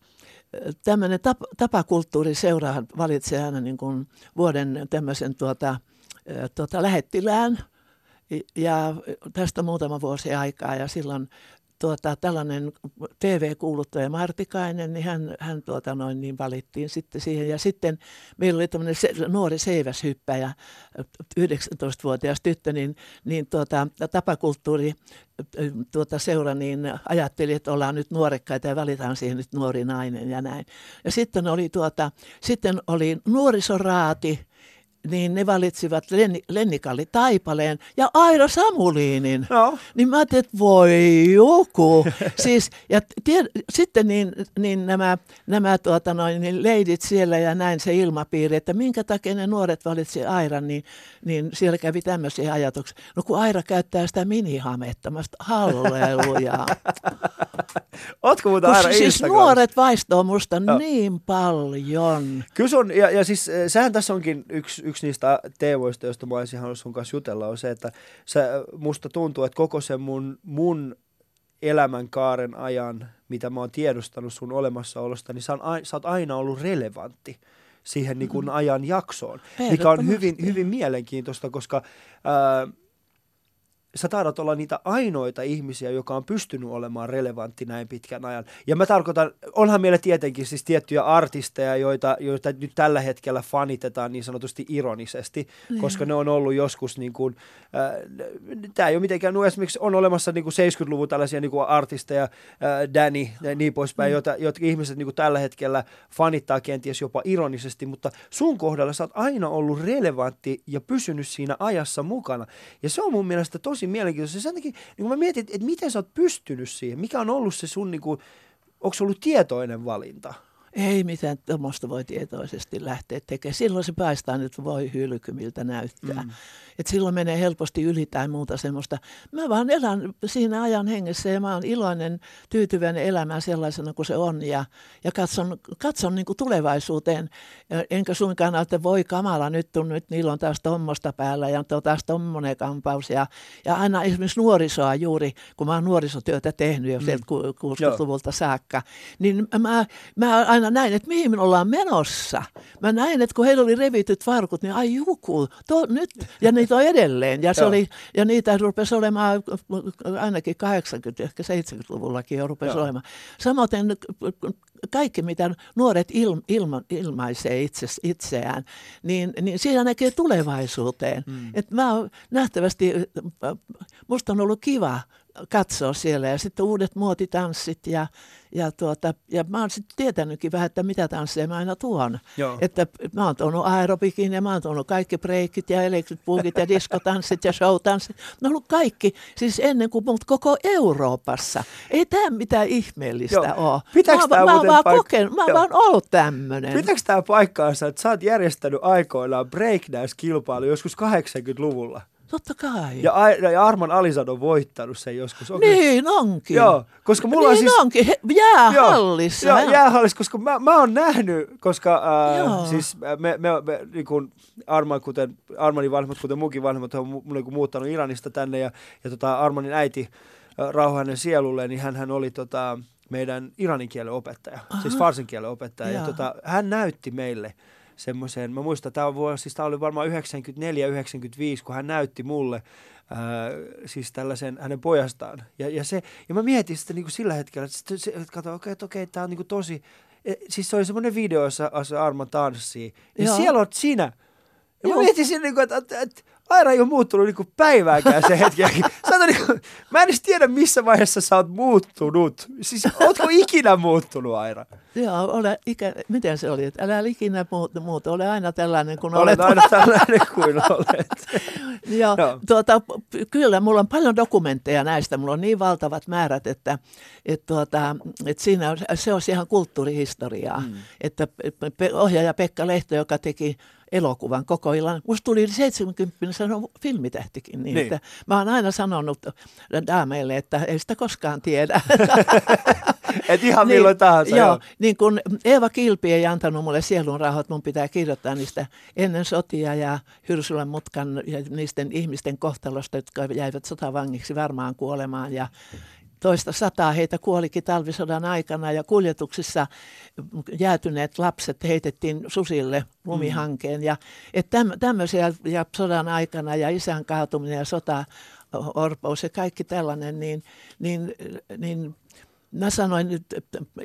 tämmöinen tap, tapakulttuuriseura valitsee aina niin kuin vuoden tämmöisen tuota, tuota, lähettilään – ja tästä muutama vuosi aikaa ja silloin tuota, tällainen TV-kuuluttaja Martikainen, niin hän, hän tuota, noin, niin valittiin sitten siihen. Ja sitten meillä oli tämmöinen se, nuori seiväshyppäjä, 19-vuotias tyttö, niin, niin tuota, tapakulttuuri tuota, seura niin ajatteli, että ollaan nyt nuorekkaita ja valitaan siihen nyt nuori nainen ja näin. Ja sitten oli, tuota, sitten oli nuorisoraati, niin ne valitsivat Lenni, Lennikalli Taipaleen ja Aira Samuliinin. No. Niin mä ajattelin, että voi joku. siis, ja tied, sitten niin, niin nämä, nämä tuota noin, niin leidit siellä ja näin se ilmapiiri, että minkä takia ne nuoret valitsi Airan, niin, niin siellä kävi tämmöisiä ajatuksia. No kun Aira käyttää sitä minihametta, mä hallelujaa. Ootko muuta Aira Siis nuoret vaistoo musta no. niin paljon. Kyllä sun, ja, ja siis eh, sehän tässä onkin yksi yksi niistä teemoista, joista mä olisin halunnut sun kanssa jutella, on se, että se, musta tuntuu, että koko sen mun, mun elämänkaaren ajan, mitä mä oon tiedostanut sun olemassaolosta, niin sä, on, sä oot aina ollut relevantti siihen niin kuin mm. ajan jaksoon, mikä on hyvin, hyvin mielenkiintoista, koska ää, sä taidat olla niitä ainoita ihmisiä, joka on pystynyt olemaan relevantti näin pitkän ajan. Ja mä tarkoitan, onhan meillä tietenkin siis tiettyjä artisteja, joita, joita nyt tällä hetkellä fanitetaan niin sanotusti ironisesti, niin. koska ne on ollut joskus niin kuin, äh, tämä ei ole mitenkään, no esimerkiksi on olemassa niin kuin 70-luvun tällaisia niin kuin artisteja, äh, Danny ja niin poispäin, mm. joita, jotka ihmiset niin kuin tällä hetkellä fanittaa kenties jopa ironisesti, mutta sun kohdalla sä oot aina ollut relevantti ja pysynyt siinä ajassa mukana. Ja se on mun mielestä tosi tosi mielenkiintoista. Sen takia, niin kun mä mietin, että miten sä oot pystynyt siihen, mikä on ollut se sun, niin kuin, onko se ollut tietoinen valinta? Ei mitään tuommoista voi tietoisesti lähteä tekemään. Silloin se paistaa nyt voi hylky, miltä näyttää. Mm. Et silloin menee helposti yli tai muuta semmoista. Mä vaan elän siinä ajan hengessä ja mä oon iloinen, tyytyväinen elämään sellaisena kuin se on. Ja, ja katson, katson niin kuin tulevaisuuteen. Enkä suinkaan että voi kamala, nyt, on, nyt niillä on taas tuommoista päällä ja on taas tuommoinen kampaus. Ja, ja aina esimerkiksi nuorisoa juuri, kun mä oon nuorisotyötä tehnyt jo mm. 60-luvulta saakka, niin mä, mä aina näin, että mihin me ollaan menossa. Mä näin, että kun heillä oli revityt farkut, niin ai juku, to, nyt, ja niitä on edelleen. Ja, se oli, ja niitä rupesi olemaan ainakin 80- ehkä 70-luvullakin jo rupesi Joo. olemaan. Samoin kaikki, mitä nuoret il, ilma, ilmaisee itse, itseään, niin, niin siinä näkee tulevaisuuteen. Mm. Et mä nähtävästi, musta on ollut kiva katsoa siellä ja sitten uudet muotitanssit ja, ja, tuota, ja mä oon sitten tietänytkin vähän, että mitä tansseja mä aina tuon. Joo. Että mä oon tuonut aerobikin ja mä oon tuonut kaikki breikit ja elektripulkit ja diskotanssit ja showtanssit. Ne on ollut kaikki, siis ennen kuin muut koko Euroopassa. Ei tämä mitään ihmeellistä Joo. ole. Pitääkö mä, mä, vaan paik- koken, mä oon vaan ollut tämmöinen. Pitääkö tämä paikkaansa, että sä oot järjestänyt aikoinaan breakdance-kilpailu joskus 80-luvulla? Totta kai. Ja, ja Arman Alisan on voittanut sen joskus. Onko niin onkin. Joo, koska mulla niin on siis... onkin, jäähallissa. Joo, joo jäähallissa, koska mä, mä oon nähnyt, koska äh, siis me, me, me niin kuin Arman, kuten, Armanin vanhemmat, kuten munkin vanhemmat, on mulle niin muuttanut Iranista tänne ja, ja tota Armanin äiti, rauhainen sielulle, niin hän, hän oli tota, meidän iranin kielen opettaja, Aha. siis farsin kielen opettaja. Ja tota, hän näytti meille semmoiseen, mä muistan, tämä, vuosi, siis tämä oli varmaan 94-95, kun hän näytti mulle ää, siis tällaisen hänen pojastaan. Ja, ja, se, ja mä mietin sitä niin kuin sillä hetkellä, että, se, että katso, okei, okay, okei, tämä on niin kuin tosi, e, siis se oli semmoinen video, jossa Arma tanssii, ja Joo. siellä oot sinä. Ja Joo. mä mietin siinä, niin kuin, että, että, että Aira ei ole muuttunut niin päivääkään se hetki. niin kuin, mä en edes tiedä, missä vaiheessa sä oot muuttunut. Siis, ootko ikinä muuttunut, Aira? Joo, ole ikä, miten se oli? Että älä ikinä muuta, muuta, ole aina tällainen kuin olet. Olet aina tällainen kuin olet. Joo, Joo. Tuota, kyllä, mulla on paljon dokumentteja näistä. Mulla on niin valtavat määrät, että, että, tuota, että siinä on, se on ihan kulttuurihistoriaa. Mm. Että ohjaaja Pekka Lehto, joka teki elokuvan koko illan. Musta tuli 70 sano filmitähtikin. Niin, niin. Että mä oon aina sanonut daameille, että ei sitä koskaan tiedä. Et ihan niin, milloin tahansa. Joo, joo. niin kun Eeva Kilpi ei antanut mulle sielun rahoit, mun pitää kirjoittaa niistä ennen sotia ja Hyrsylän mutkan ja niisten ihmisten kohtalosta, jotka jäivät sotavangiksi varmaan kuolemaan. Ja, toista sataa heitä kuolikin talvisodan aikana ja kuljetuksissa jäätyneet lapset heitettiin susille lumihankeen. Mm. Ja että tämmöisiä ja sodan aikana ja isän kaatuminen ja sota orpous ja kaikki tällainen, niin, niin, niin mä sanoin nyt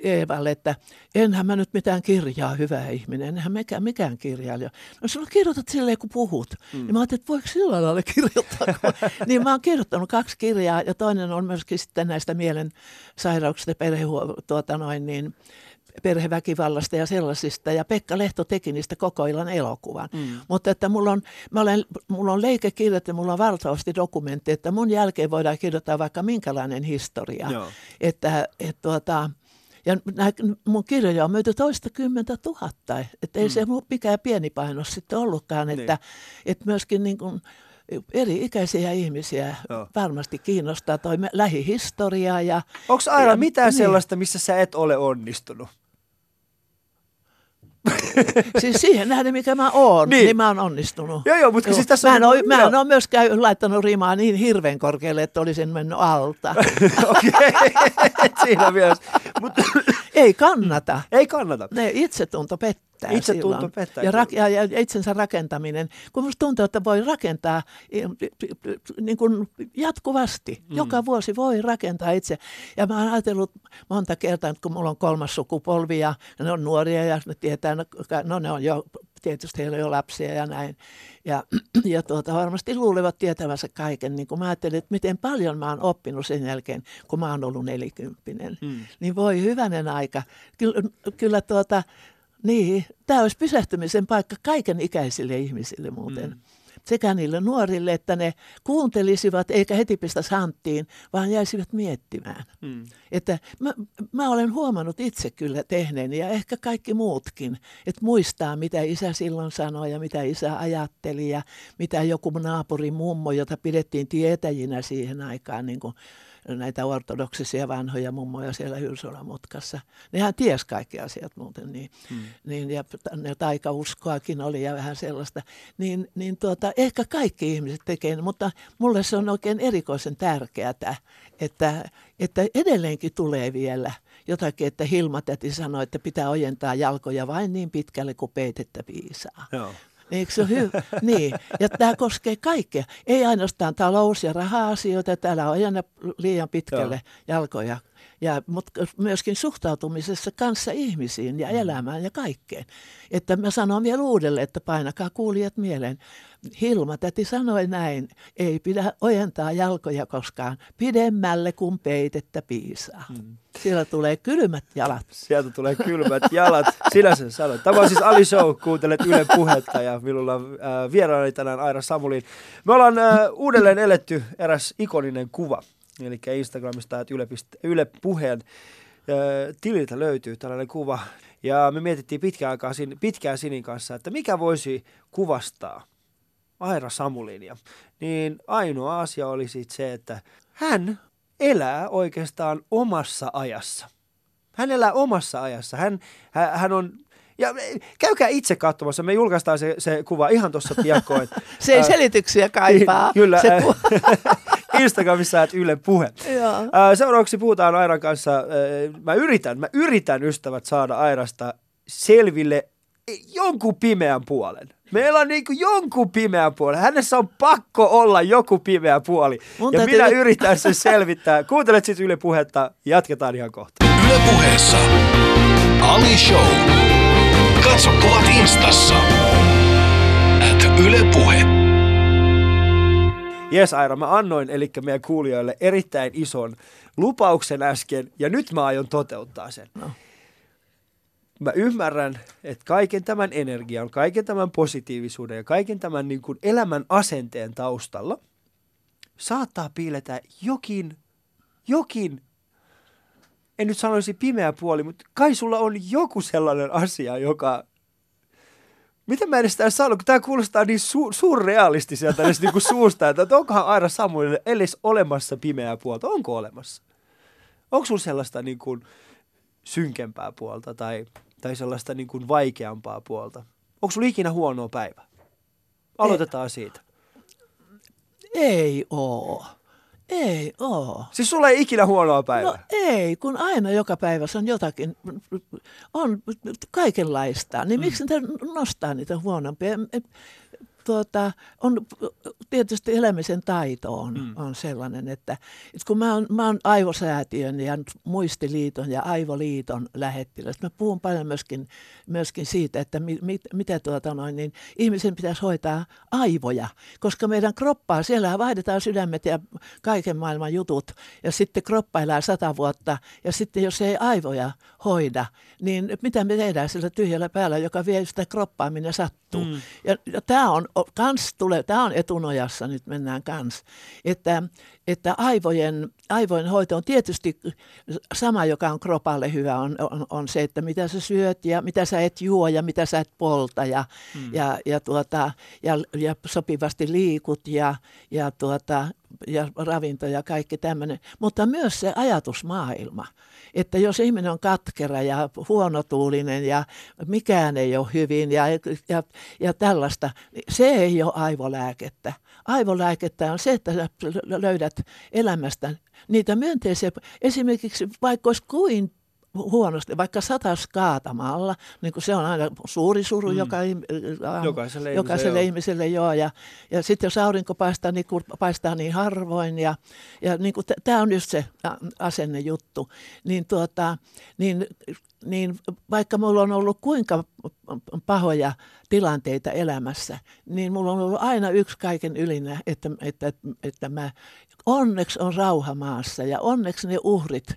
Eevalle, että enhän mä nyt mitään kirjaa, hyvä ihminen, enhän mikään, mikään kirjailija. No silloin kirjoitat silleen, kun puhut. Mm. Niin mä ajattelin, että voiko sillä lailla kirjoittaa? niin mä oon kirjoittanut kaksi kirjaa ja toinen on myöskin sitten näistä mielen sairauksista, perhe, tuota noin, niin, perheväkivallasta ja sellaisista. Ja Pekka Lehto teki niistä koko illan elokuvan. Mm. Mutta että mulla on, mä olen, mulla on leikekirjat ja mulla on valtavasti dokumentti, että mun jälkeen voidaan kirjoittaa vaikka minkälainen historia. Joo. Että et tuota, ja nää, mun kirjoja on myyty toista kymmentä tuhatta. Että ei mm. se mikään pieni painos sitten ollutkaan. Että, niin. että myöskin niin kuin, eri ikäisiä ihmisiä Joo. varmasti kiinnostaa toi lähihistoria. Ja, Onko aina mitään niin. sellaista, missä sä et ole onnistunut? siis siihen nähden, mikä mä oon, niin, niin mä oon onnistunut. Joo, joo, mutta joo. siis tässä mä en, on, ole, mä en ole myöskään laittanut rimaa niin hirveän korkealle, että olisin mennyt alta. Okei, siinä myös. Mut, Ei kannata. Ei kannata. Ne itsetunto pettää Itse tunto pettää. Ja, rak- ja, ja itsensä rakentaminen. Kun musta tuntuu, että voi rakentaa niin kuin jatkuvasti. Mm. Joka vuosi voi rakentaa itse. Ja mä oon ajatellut monta kertaa, että kun mulla on kolmas sukupolvi ja ne on nuoria ja ne tietää, no, no ne on jo tietysti heillä on jo lapsia ja näin. Ja, ja tuota, varmasti luulevat tietävänsä kaiken. Niin kun mä ajattelin, että miten paljon mä oon oppinut sen jälkeen, kun mä oon ollut nelikymppinen. Mm. Niin voi hyvänen aika. Kyllä, kyllä tuota, niin, tämä olisi pysähtymisen paikka kaiken ikäisille ihmisille muuten. Mm. Sekä niille nuorille, että ne kuuntelisivat eikä heti pistäisi hanttiin, vaan jäisivät miettimään. Mm. Että mä, mä olen huomannut itse kyllä tehneeni ja ehkä kaikki muutkin, että muistaa mitä isä silloin sanoi ja mitä isä ajatteli ja mitä joku naapuri mummo, jota pidettiin tietäjinä siihen aikaan, niin kuin näitä ortodoksisia vanhoja mummoja siellä Hylsola-mutkassa. Nehän ties kaikki asiat muuten, niin, hmm. niin ja ne taikauskoakin oli ja vähän sellaista. Niin, niin tuota, ehkä kaikki ihmiset tekee, mutta mulle se on oikein erikoisen tärkeää, että, että edelleenkin tulee vielä jotakin, että Hilma-täti sanoi, että pitää ojentaa jalkoja vain niin pitkälle kuin peitettä piisaa. Joo. Eikö se ole hyvä? niin, ja tämä koskee kaikkea. Ei ainoastaan talous- ja raha-asioita, täällä on aina liian pitkälle Joo. jalkoja ja, mutta myöskin suhtautumisessa kanssa ihmisiin ja mm. elämään ja kaikkeen. Että mä sanon vielä uudelleen, että painakaa kuulijat mieleen. Hilma täti sanoi näin, ei pidä ojentaa jalkoja koskaan pidemmälle kuin peitettä piisaa. Hmm. Siellä tulee kylmät jalat. Sieltä tulee kylmät jalat. Sinä sen sanoit. Tämä on siis Ali Show, kuuntelet Yle Puhetta ja minulla on äh, vieraani tänään Aira Samulin. Me ollaan äh, uudelleen eletty eräs ikoninen kuva Eli Instagramista, että Yle, Yle Puheen tililtä löytyy tällainen kuva. Ja me mietittiin pitkään, aikaa, pitkään Sinin kanssa, että mikä voisi kuvastaa Aira Samulinia. Niin ainoa asia oli sitten se, että hän elää oikeastaan omassa ajassa. Hän elää omassa ajassa. Hän, hän on ja käykää itse katsomassa. Me julkaistaan se, se kuva ihan tuossa piakkoin. se ei selityksiä kaipaa. Kyllä. Se Instagramissa että Yle Puhe. Seuraavaksi puhutaan Airan kanssa. Mä yritän, mä yritän ystävät saada Airasta selville jonkun pimeän puolen. Meillä on niin kuin jonkun pimeän puolen. Hänessä on pakko olla joku pimeä puoli. Mun ja minä yritän sen selvittää. Kuuntelet siis Yle Puhetta. Jatketaan ihan kohta. Yle Puheessa. Ali Show. Katso kuvat instassa. At Yle Puhe. Jes Aira, mä annoin eli meidän kuulijoille erittäin ison lupauksen äsken ja nyt mä aion toteuttaa sen. No. Mä ymmärrän, että kaiken tämän energian, kaiken tämän positiivisuuden ja kaiken tämän niin kuin elämän asenteen taustalla saattaa piiletä jokin, jokin, en nyt sanoisi pimeä puoli, mutta kai sulla on joku sellainen asia, joka Miten mä edes sitä saanut, kun tämä kuulostaa niin su- surrealistiselta edes niin kuin suusta, että onkohan Aira Samuelille edes olemassa pimeää puolta? Onko olemassa? Onko sulla sellaista niin kuin synkempää puolta tai, tai sellaista niin kuin vaikeampaa puolta? Onko sulla ikinä huonoa päivä? Aloitetaan ei, siitä. Ei oo. Ei oo. Siis sulla ei ikinä huonoa päivää? No ei, kun aina joka päivä on jotakin, on kaikenlaista. Niin mm. miksi ne nostaa niitä huonompia? Tuota, on tietysti elämisen taito on, mm. on sellainen, että, että kun mä oon, mä oon aivosäätiön ja muistiliiton ja aivoliiton lähettiläs, mä puhun paljon myöskin, myöskin siitä, että mi, mit, mitä tuota noin, niin ihmisen pitäisi hoitaa aivoja, koska meidän kroppaa, siellä vaihdetaan sydämet ja kaiken maailman jutut ja sitten kroppa elää sata vuotta ja sitten jos ei aivoja hoida, niin mitä me tehdään sillä tyhjällä päällä, joka vie sitä kroppaa, minne sattuu. Mm. Ja, ja tämä on kans tulee, tämä on etunojassa, nyt mennään kans, että, että aivojen, aivojen hoito on tietysti sama, joka on kropalle hyvä, on, on, on se, että mitä sä syöt ja mitä sä et juo ja mitä sä et polta ja, hmm. ja, ja, tuota, ja, ja sopivasti liikut ja, ja, tuota, ja ravinto ja kaikki tämmöinen, mutta myös se ajatusmaailma että jos ihminen on katkera ja huonotuulinen ja mikään ei ole hyvin ja, ja, ja tällaista, niin se ei ole aivolääkettä. Aivolääkettä on se, että löydät elämästä niitä myönteisiä, esimerkiksi vaikka olisi kuin huonosti, vaikka satas kaatamalla, niin kuin se on aina suuri suru mm. joka, jokaiselle, jokaiselle ihmiselle, joo. Ja, ja sitten jos aurinko paistaa niin, paistaa niin harvoin, ja, ja niin tämä on just se asenne juttu, niin, tuota, niin, niin vaikka mulla on ollut kuinka pahoja tilanteita elämässä, niin mulla on ollut aina yksi kaiken ylinä, että, että, että mä onneksi on rauha maassa ja onneksi ne uhrit,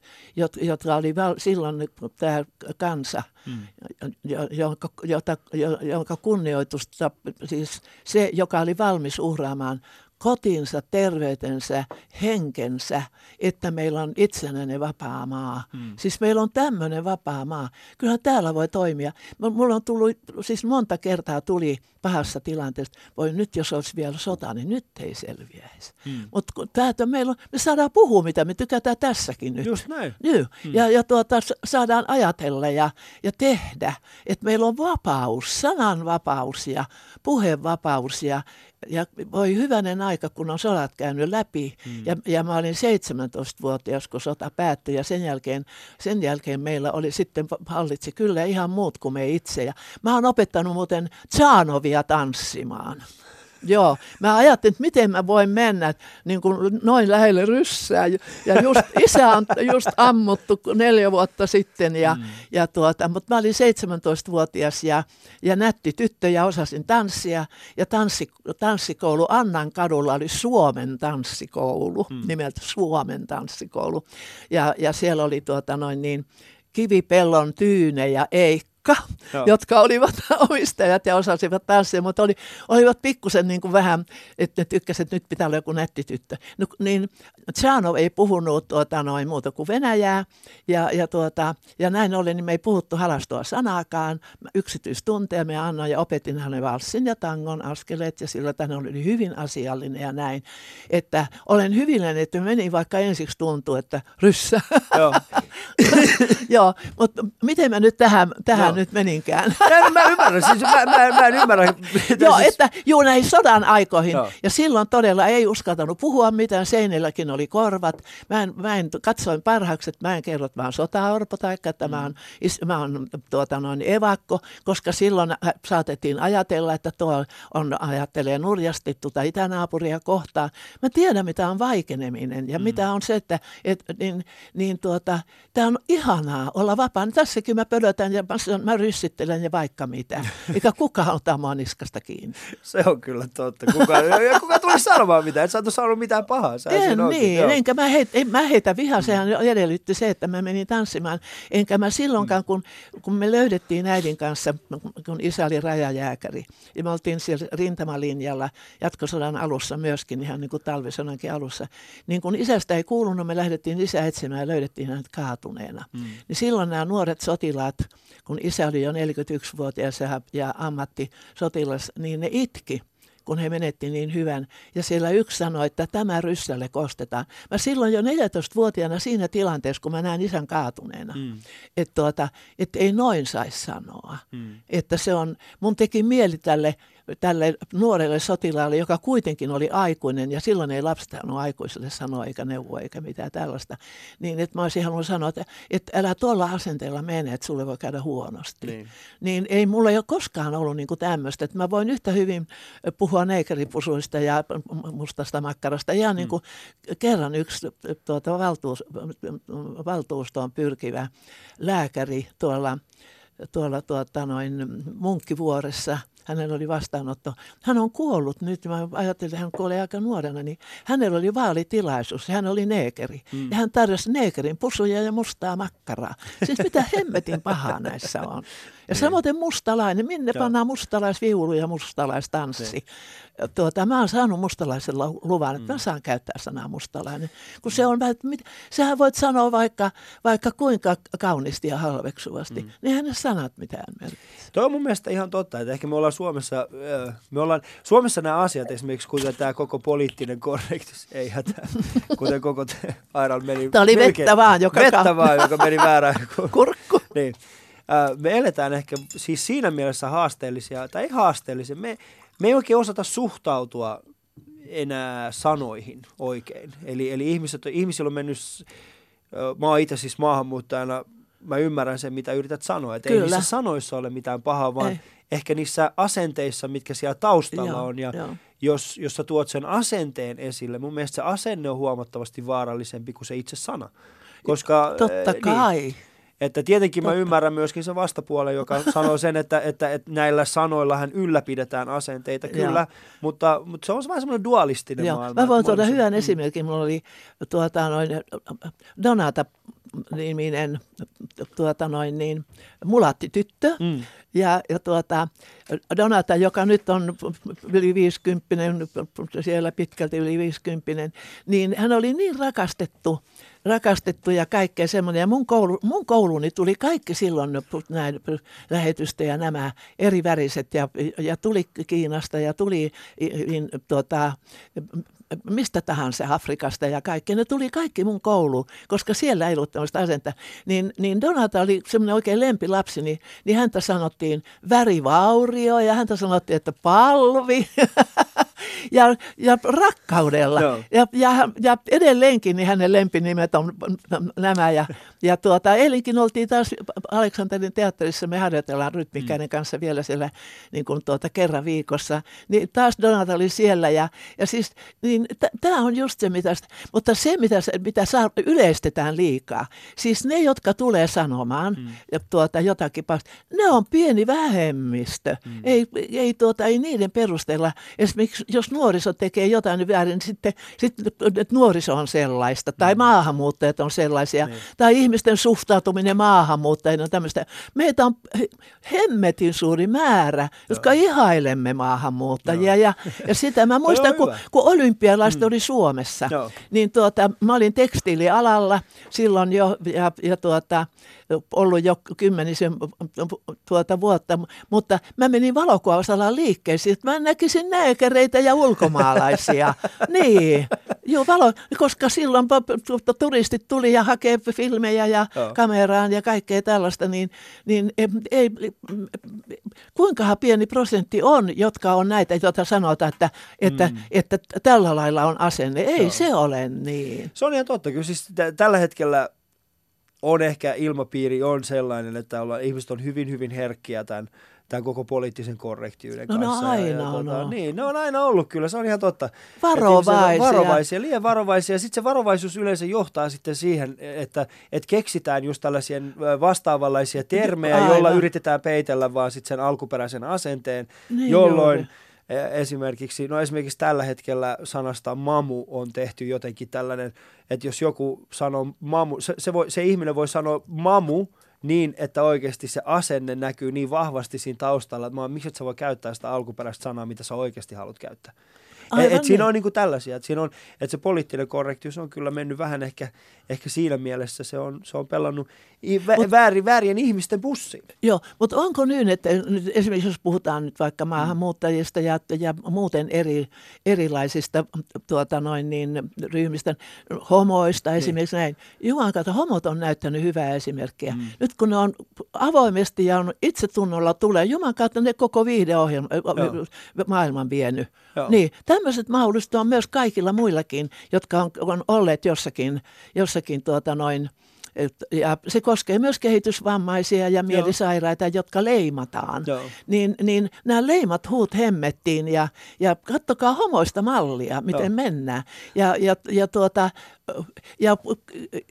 jotka oli val, silloin tämä kansa, mm. jonka, jota, jonka kunnioitusta, siis se, joka oli valmis uhraamaan kotinsa, terveytensä, henkensä, että meillä on itsenäinen vapaa maa. Hmm. Siis meillä on tämmöinen vapaa maa. Kyllähän täällä voi toimia. Mulla on tullut, siis monta kertaa tuli pahassa tilanteessa, voi nyt jos olisi vielä sota, niin nyt ei selviäisi. Hmm. Mutta meillä on, me saadaan puhua, mitä me tykätään tässäkin nyt. Just näin. Nyt. Hmm. Ja, ja tuota, saadaan ajatella ja, ja tehdä, että meillä on vapaus, sananvapaus ja puhevapaus ja, ja voi hyvänen aika, kun on sodat käynyt läpi. Mm. Ja, ja mä olin 17-vuotias, kun sota päättyi. Ja sen jälkeen, sen jälkeen meillä oli sitten hallitsi kyllä ihan muut kuin me itse. Ja mä oon opettanut muuten Tsanovia tanssimaan. Joo, mä ajattelin, että miten mä voin mennä niin kuin noin lähelle ryssää. Ja just, isä on just ammuttu neljä vuotta sitten, ja, mm. ja tuota, mutta mä olin 17-vuotias ja, ja nätti tyttö ja osasin tanssia. Ja tanssi, tanssikoulu Annan kadulla oli Suomen tanssikoulu, mm. nimeltä Suomen tanssikoulu. Ja, ja siellä oli tuota noin niin, Kivipellon Tyyne ja Eikka Pekka, Joo. jotka olivat omistajat ja osasivat tanssia, mutta oli, olivat pikkusen niin kuin vähän, että ne tykkäsivät, että nyt pitää olla joku nätti tyttö. No, niin Tsanov ei puhunut tuota, noin muuta kuin Venäjää ja, ja, tuota, ja näin ollen niin me ei puhuttu halastua sanaakaan. Yksityistunteja me annoin ja opetin hänen valssin ja tangon askeleet ja sillä hän oli hyvin asiallinen ja näin. Että olen hyvillinen, että meni vaikka ensiksi tuntuu, että ryssä. Joo. Joo, mutta miten mä nyt tähän, tähän Joo. nyt meninkään. Mä, mä ymmärrän, siis mä, mä, mä en ymmärrä. Joo, siis... että juu näihin sodan aikoihin. Joo. Ja silloin todella ei uskaltanut puhua mitään, seinilläkin oli korvat. Mä en, mä en katsoin parhaaksi, että mä en kerro, että mä oon sotaorpo tai että mm. mä oon, mä oon tuota, noin evakko, koska silloin saatettiin ajatella, että tuo on, ajattelee nurjasti tuota itänaapuria kohtaan. Mä tiedän, mitä on vaikeneminen ja mm. mitä on se, että et, niin, niin tuota, tämä on ihanaa olla vapaa. Tässäkin mä pödötän ja mä mä ryssittelen ja vaikka mitä. Eikä kukaan ota mua niskasta kiinni. Se on kyllä totta. Kuka, ja kuka tuli sanomaan mitään? Et sä et saanut mitään pahaa. Sä en niin, joo. enkä mä, heit, en, mä heitä vihaa. Sehän edellytti se, että mä menin tanssimaan. Enkä mä silloinkaan, kun, kun me löydettiin äidin kanssa, kun isä oli rajajääkäri. Ja me oltiin siellä rintamalinjalla jatkosodan alussa myöskin, ihan niin kuin talvisodankin alussa. Niin kun isästä ei kuulunut, me lähdettiin isä etsimään ja löydettiin hänet kaatuneena. Mm. Niin silloin nämä nuoret sotilaat kun isä oli jo 41-vuotias ja, ja ammattisotilas, niin ne itki kun he menetti niin hyvän. Ja siellä yksi sanoi, että tämä ryssälle kostetaan. Mä silloin jo 14-vuotiaana siinä tilanteessa, kun mä näin isän kaatuneena, mm. että tuota, et ei noin saisi sanoa. Mm. Että se on, mun teki mieli tälle tälle nuorelle sotilaalle, joka kuitenkin oli aikuinen, ja silloin ei lapsi aikuiselle sanoa eikä neuvoa eikä mitään tällaista, niin että mä olisin halunnut sanoa, että, että älä tuolla asenteella mene, että sulle voi käydä huonosti. Niin, niin ei mulla ei ole koskaan ollut niin kuin tämmöistä, että mä voin yhtä hyvin puhua neikeripusuista ja mustasta makkarasta. Ja niin kuin mm. kerran yksi tuota, valtuus, valtuustoon pyrkivä lääkäri tuolla tuolla tuota, noin Munkkivuoressa – hänellä oli vastaanotto. Hän on kuollut nyt, mä ajattelin, että hän kuoli aika nuorena, niin hänellä oli vaalitilaisuus, hän oli neekeri. Mm. Ja hän tarjosi neekerin pusuja ja mustaa makkaraa. Siis mitä hemmetin pahaa näissä on. Ja niin. samoin mustalainen, minne Joo. pannaan mustalaisviulu ja mustalaistanssi. Niin. Tuota, mä oon saanut mustalaisella luvan, että mm. mä saan käyttää sanaa mustalainen. Kun se on, mit, sehän voit sanoa vaikka, vaikka kuinka kauniisti ja halveksuvasti, mm. niin ne sanat mitään merkitse. Toi on mun mielestä ihan totta, että ehkä me ollaan Suomessa, me ollaan, Suomessa nämä asiat esimerkiksi, kuten tämä koko poliittinen korrektus, ei hätää, kuten koko Airal meni. Tämä oli vettä vaan, joka, vettä vaan, joka meni väärään. Kurkku. niin me eletään ehkä siis siinä mielessä haasteellisia, tai ei haasteellisia, me, me ei oikein osata suhtautua enää sanoihin oikein. Eli, eli ihmiset, ihmisillä on mennyt, mä oon itse siis maahanmuuttajana, mä ymmärrän sen, mitä yrität sanoa. Että ei niissä sanoissa ole mitään pahaa, vaan ei. ehkä niissä asenteissa, mitkä siellä taustalla joo, on. Ja joo. jos, jos sä tuot sen asenteen esille, mun mielestä se asenne on huomattavasti vaarallisempi kuin se itse sana. Koska, Totta kai. Niin, että tietenkin mä ymmärrän myöskin se vastapuolen, joka sanoo sen, että, että, että näillä sanoilla hän ylläpidetään asenteita, kyllä, mutta, mutta se on vähän semmoinen dualistinen Joo. maailma. Mä voin tuoda monessa- hyvän esimerkin. Mulla oli tuota, noin, Donata niminen tuota, noin, niin, mulattityttö. Mm. Ja, ja tuota, Donata, joka nyt on yli 50, siellä pitkälti yli 50, niin hän oli niin rakastettu, rakastettu ja kaikkea semmoinen. Ja mun, koulu, mun kouluuni tuli kaikki silloin näin lähetystä ja nämä eri väriset ja, ja tuli Kiinasta ja tuli in, tuota, mistä tahansa Afrikasta ja kaikki. Ne tuli kaikki mun kouluun, koska siellä ei ollut tämmöistä asenta. Niin, niin Donata oli semmoinen oikein lempilapsi, niin, niin häntä sanottiin värivaurio ja häntä sanottiin, että palvi. ja, ja rakkaudella. Joo. Ja, ja, ja edelleenkin niin hänen lempinimet on nämä. Ja, ja tuota, eilenkin oltiin taas Aleksanterin teatterissa, me harjoitellaan rytmikäinen kanssa vielä siellä niin kuin tuota, kerran viikossa. Niin taas Donata oli siellä ja, ja siis niin tämä on just se, mitä, mutta se, mitä, mitä saa, yleistetään liikaa. Siis ne, jotka tulee sanomaan mm. tuota, jotakin past, ne on pieni vähemmistö. Mm. Ei, ei, tuota, ei niiden perusteella, esimerkiksi jos nuoriso tekee jotain niin väärin, niin sitten, sitten että nuoriso on sellaista, tai maahanmuuttajat on sellaisia, Niin. tai ihmisten suhtautuminen maahanmuuttajien on tämmöistä. Meitä on he- hemmetin suuri määrä, jotka ihailemme maahanmuuttajia, ja, ja sitä mä muistan, on kun, hyvä. Kun olympialaiset oli Suomessa, Joo. niin tuota, mä olin tekstiilialalla silloin jo, ja, ja tuota, ollut jo kymmenisen tuota vuotta, mutta mä menin valokuvausalan liikkeeseen, että mä näkisin nääkäreitä ja ulkomaalaisia. niin, joo, valo, koska silloin tuota, turistit tuli ja hakee filmejä ja Joo. kameraan ja kaikkea tällaista, niin, niin ei, ei, kuinkahan pieni prosentti on, jotka on näitä, joita sanotaan, että, että, mm. että tällä lailla on asenne. Ei Joo. se ole niin. Se on ihan totta. Kyllä siis tä- tällä hetkellä on ehkä ilmapiiri on sellainen, että olla, ihmiset on hyvin, hyvin herkkiä tämän, tämän koko poliittisen korrektiuden No kanssa. ja, aina ja, on tota. Niin, ne on aina ollut kyllä, se on ihan totta. Varovaisia. Varovaisia, liian varovaisia. Sitten se varovaisuus yleensä johtaa sitten siihen, että, että keksitään just tällaisia vastaavanlaisia termejä, Aivan. joilla yritetään peitellä vaan sitten sen alkuperäisen asenteen, Niin jolloin juuri. E- Esimerkiksi, no esimerkiksi tällä hetkellä sanasta mamu on tehty jotenkin tällainen, että jos joku sanoo mamu, se, se, voi, se ihminen voi sanoa mamu niin, että oikeasti se asenne näkyy niin vahvasti siinä taustalla, että miksi et sä voi käyttää sitä alkuperäistä sanaa, mitä sä oikeasti haluat käyttää. Et, Aivan et siinä niin. on niinku tällaisia, että siinä on, että se poliittinen korrektius on kyllä mennyt vähän ehkä, ehkä siinä mielessä, se on, se on pelannut vä, Mut- väärin, väärien ihmisten bussiin. Joo, mutta onko niin, että nyt esimerkiksi jos puhutaan nyt vaikka maahanmuuttajista ja, ja muuten eri, erilaisista tuota noin niin, ryhmistä, homoista esimerkiksi näin. Jumalan kautta homot on näyttänyt hyvää esimerkkiä. Mm. Nyt kun ne on avoimesti ja on itsetunnolla tulee, Jumalan kautta ne koko viihdeohjelma, maailman vienyt. Joo. Niin, tämmöiset mahdollisuudet on myös kaikilla muillakin, jotka on, on olleet jossakin, jossakin tuota noin, et- ja se koskee myös kehitysvammaisia ja mielisairaita, jotka leimataan. Joo. Niin, niin nämä leimat huut hemmettiin ja, ja kattokaa homoista mallia, miten Joo. mennään. Ja, ja, ja, tuota, ja,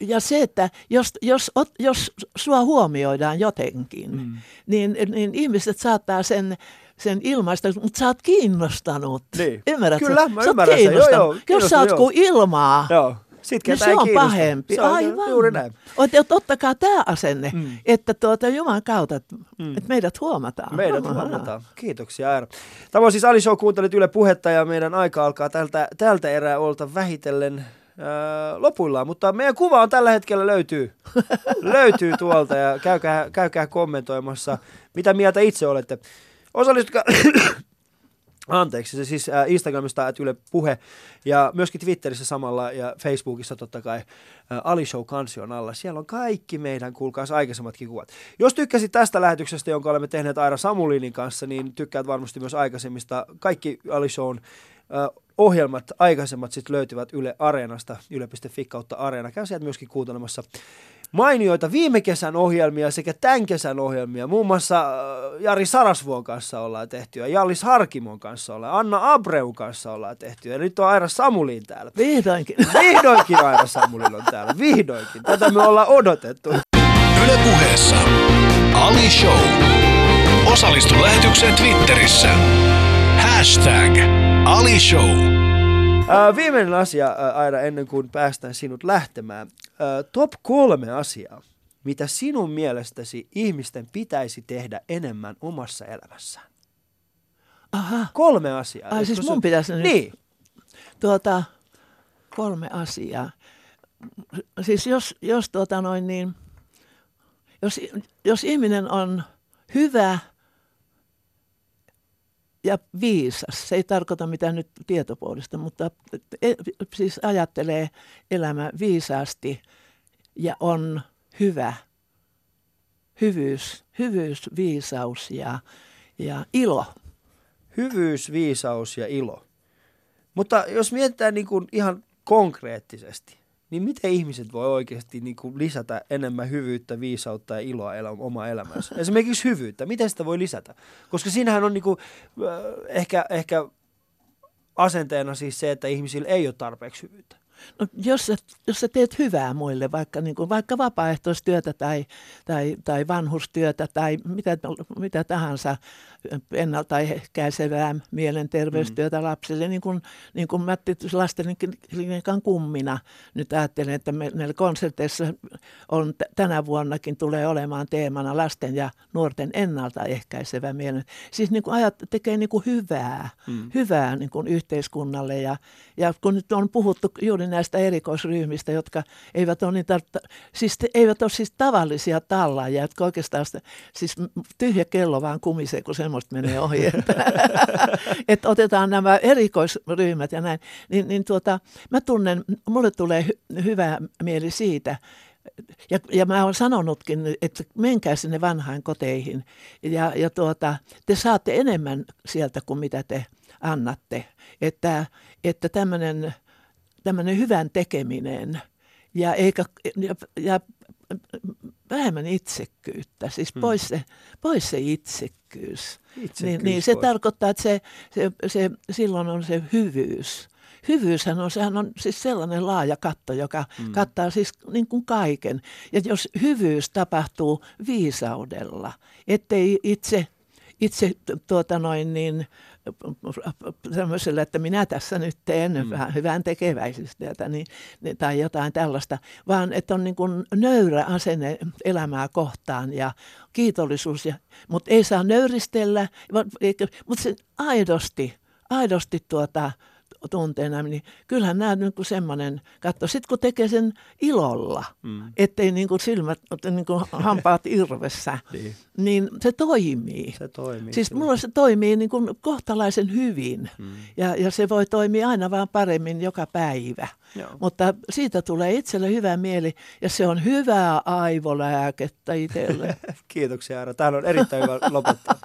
ja se, että jos, jos, jos sua huomioidaan jotenkin, mm. niin, niin ihmiset saattaa sen sen ilmaista, mutta sä oot kiinnostanut. Niin. Ymmärrätkö? Kyllä, mä sä ymmärrän sen. Joo, joo, Jos sä oot joo. kuin ilmaa, Joo. Sitten niin se on pahempi. Se on Aivan. juuri näin. Ot, ot, ottakaa tämä asenne, Mm. että tuota, Jumalan kautta, että Mm. että meidät huomataan. Meidät huomataan. Kiitoksia Aira. Tämä on siis Ali Show, kuuntelit Yle Puhetta ja meidän aika alkaa tältä, tältä erää olta vähitellen ää, lopuillaan, mutta meidän kuva on tällä hetkellä löytyy, löytyy tuolta ja käykää, käykää kommentoimassa, mitä mieltä itse olette. Osallistukaa, anteeksi, se siis ää, Instagramista että Yle Puhe ja myöskin Twitterissä samalla ja Facebookissa totta kai ää, Ali Show kansion alla. Siellä on kaikki meidän, kuulkaas aikaisemmatkin kuvat. Jos tykkäsit tästä lähetyksestä, jonka olemme tehneet Aira Samulinin kanssa, niin tykkäät varmasti myös aikaisemmista. Kaikki Ali Shown ää, ohjelmat, aikaisemmat sitten löytyvät Yle Areenasta, yle.fi kautta Areena. Käy sieltä myöskin kuuntelemassa mainioita viime kesän ohjelmia sekä tämän kesän ohjelmia. Muun muassa äh, Jari Sarasvuon kanssa ollaan tehty ja Jallis Harkimon kanssa ollaan, Anna Abreun kanssa ollaan tehty ja nyt on Aira Samulin täällä. Vihdoinkin. Vihdoinkin Aira Samulin on täällä, vihdoinkin. Tätä me ollaan odotettu. Ylepuheessa Ali Show. Osallistu lähetykseen Twitterissä. Hashtag Ali Show. Viimeinen asia ää, aina ennen kuin päästään sinut lähtemään. Ää, top kolme asiaa, mitä sinun mielestäsi ihmisten pitäisi tehdä enemmän omassa elämässään. Aha. Kolme asiaa. Ai siis sun- mun pitäisi nyt- Niin. Tuota, kolme asiaa. Siis jos, jos, tuota noin niin, jos, jos ihminen on hyvä ja viisas, se ei tarkoita mitään nyt tietopuolista, mutta e- siis ajattelee elämä viisaasti ja on hyvä, hyvyys, hyvyys viisaus ja, ja ilo. Hyvyys, viisaus ja ilo. Mutta jos mietitään niin kuin ihan konkreettisesti, niin miten ihmiset voi oikeasti niin kuin lisätä enemmän hyvyyttä, viisautta ja iloa elä, oma elämänsä? Esimerkiksi hyvyyttä, miten sitä voi lisätä? Koska siinähän on niin kuin, äh, ehkä, ehkä asenteena siis se, että ihmisillä ei ole tarpeeksi hyvyyttä. No, jos, sä, jos sä teet hyvää muille, vaikka, niin kuin, vaikka vapaaehtoistyötä tai, tai, tai vanhustyötä tai mitä, mitä tahansa ennaltaehkäisevää mielenterveystyötä mm. lapsille, niin kuin, niin kuin Matti lastenklinikan kummina nyt ajattelen, että me, meillä konserteissa on t- tänä vuonnakin tulee olemaan teemana lasten ja nuorten ennaltaehkäisevä mielen. Siis niin kuin ajat, tekee niin kuin hyvää, mm. hyvää niin kuin yhteiskunnalle ja, ja kun nyt on puhuttu juuri näistä erikoisryhmistä, jotka eivät ole, niitä, siis te, eivät ole siis tavallisia tallaajia, jotka oikeastaan sitä, siis tyhjä kello vaan kumisee, kun semmoista menee ohi. Että, että otetaan nämä erikoisryhmät ja näin. Niin, niin tuota, mä tunnen, mulle tulee hy, hyvä mieli siitä, ja, ja mä olen sanonutkin, että menkää sinne vanhain koteihin ja, ja tuota, te saatte enemmän sieltä kuin mitä te annatte. Että, että tämmöinen tämmöinen hyvän tekeminen ja, eikä, ja, ja vähemmän itsekkyyttä, siis Hmm. pois se, pois se itsekkyys. Itsekkyys Niin, niin se pois. tarkoittaa, että se, se, se, silloin on se hyvyys. Hyvyyshän on, sehän on siis sellainen laaja katto, joka mm. kattaa siis niin kuin kaiken. Ja jos hyvyys tapahtuu viisaudella, ettei itse, itse tuota noin niin, tämmöisellä, että minä tässä nyt teen mm. vähän hyvän tekeväisyystyötä niin, tai jotain tällaista, vaan että on niin kuin nöyrä asenne elämää kohtaan ja kiitollisuus, ja, mutta ei saa nöyristellä, mutta se aidosti, aidosti tuota, tunteena, niin kyllähän nämä niin kuin semmoinen, katso, sitten kun tekee sen ilolla, mm. ettei niin kuin silmät, niin kuin hampaat irvessä, Niin. niin se toimii. Se toimii. Siis mulla se toimii niin kuin kohtalaisen hyvin mm. ja, ja se voi toimia aina vaan paremmin joka päivä. Joo. Mutta siitä tulee itselle hyvä mieli ja se on hyvää aivolääkettä itselle. Kiitoksia Aira. Tämä on erittäin hyvä lopettaa.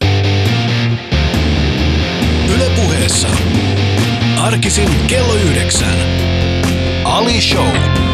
Ylepuheessa arkisin kello yhdeksän. Ali Show.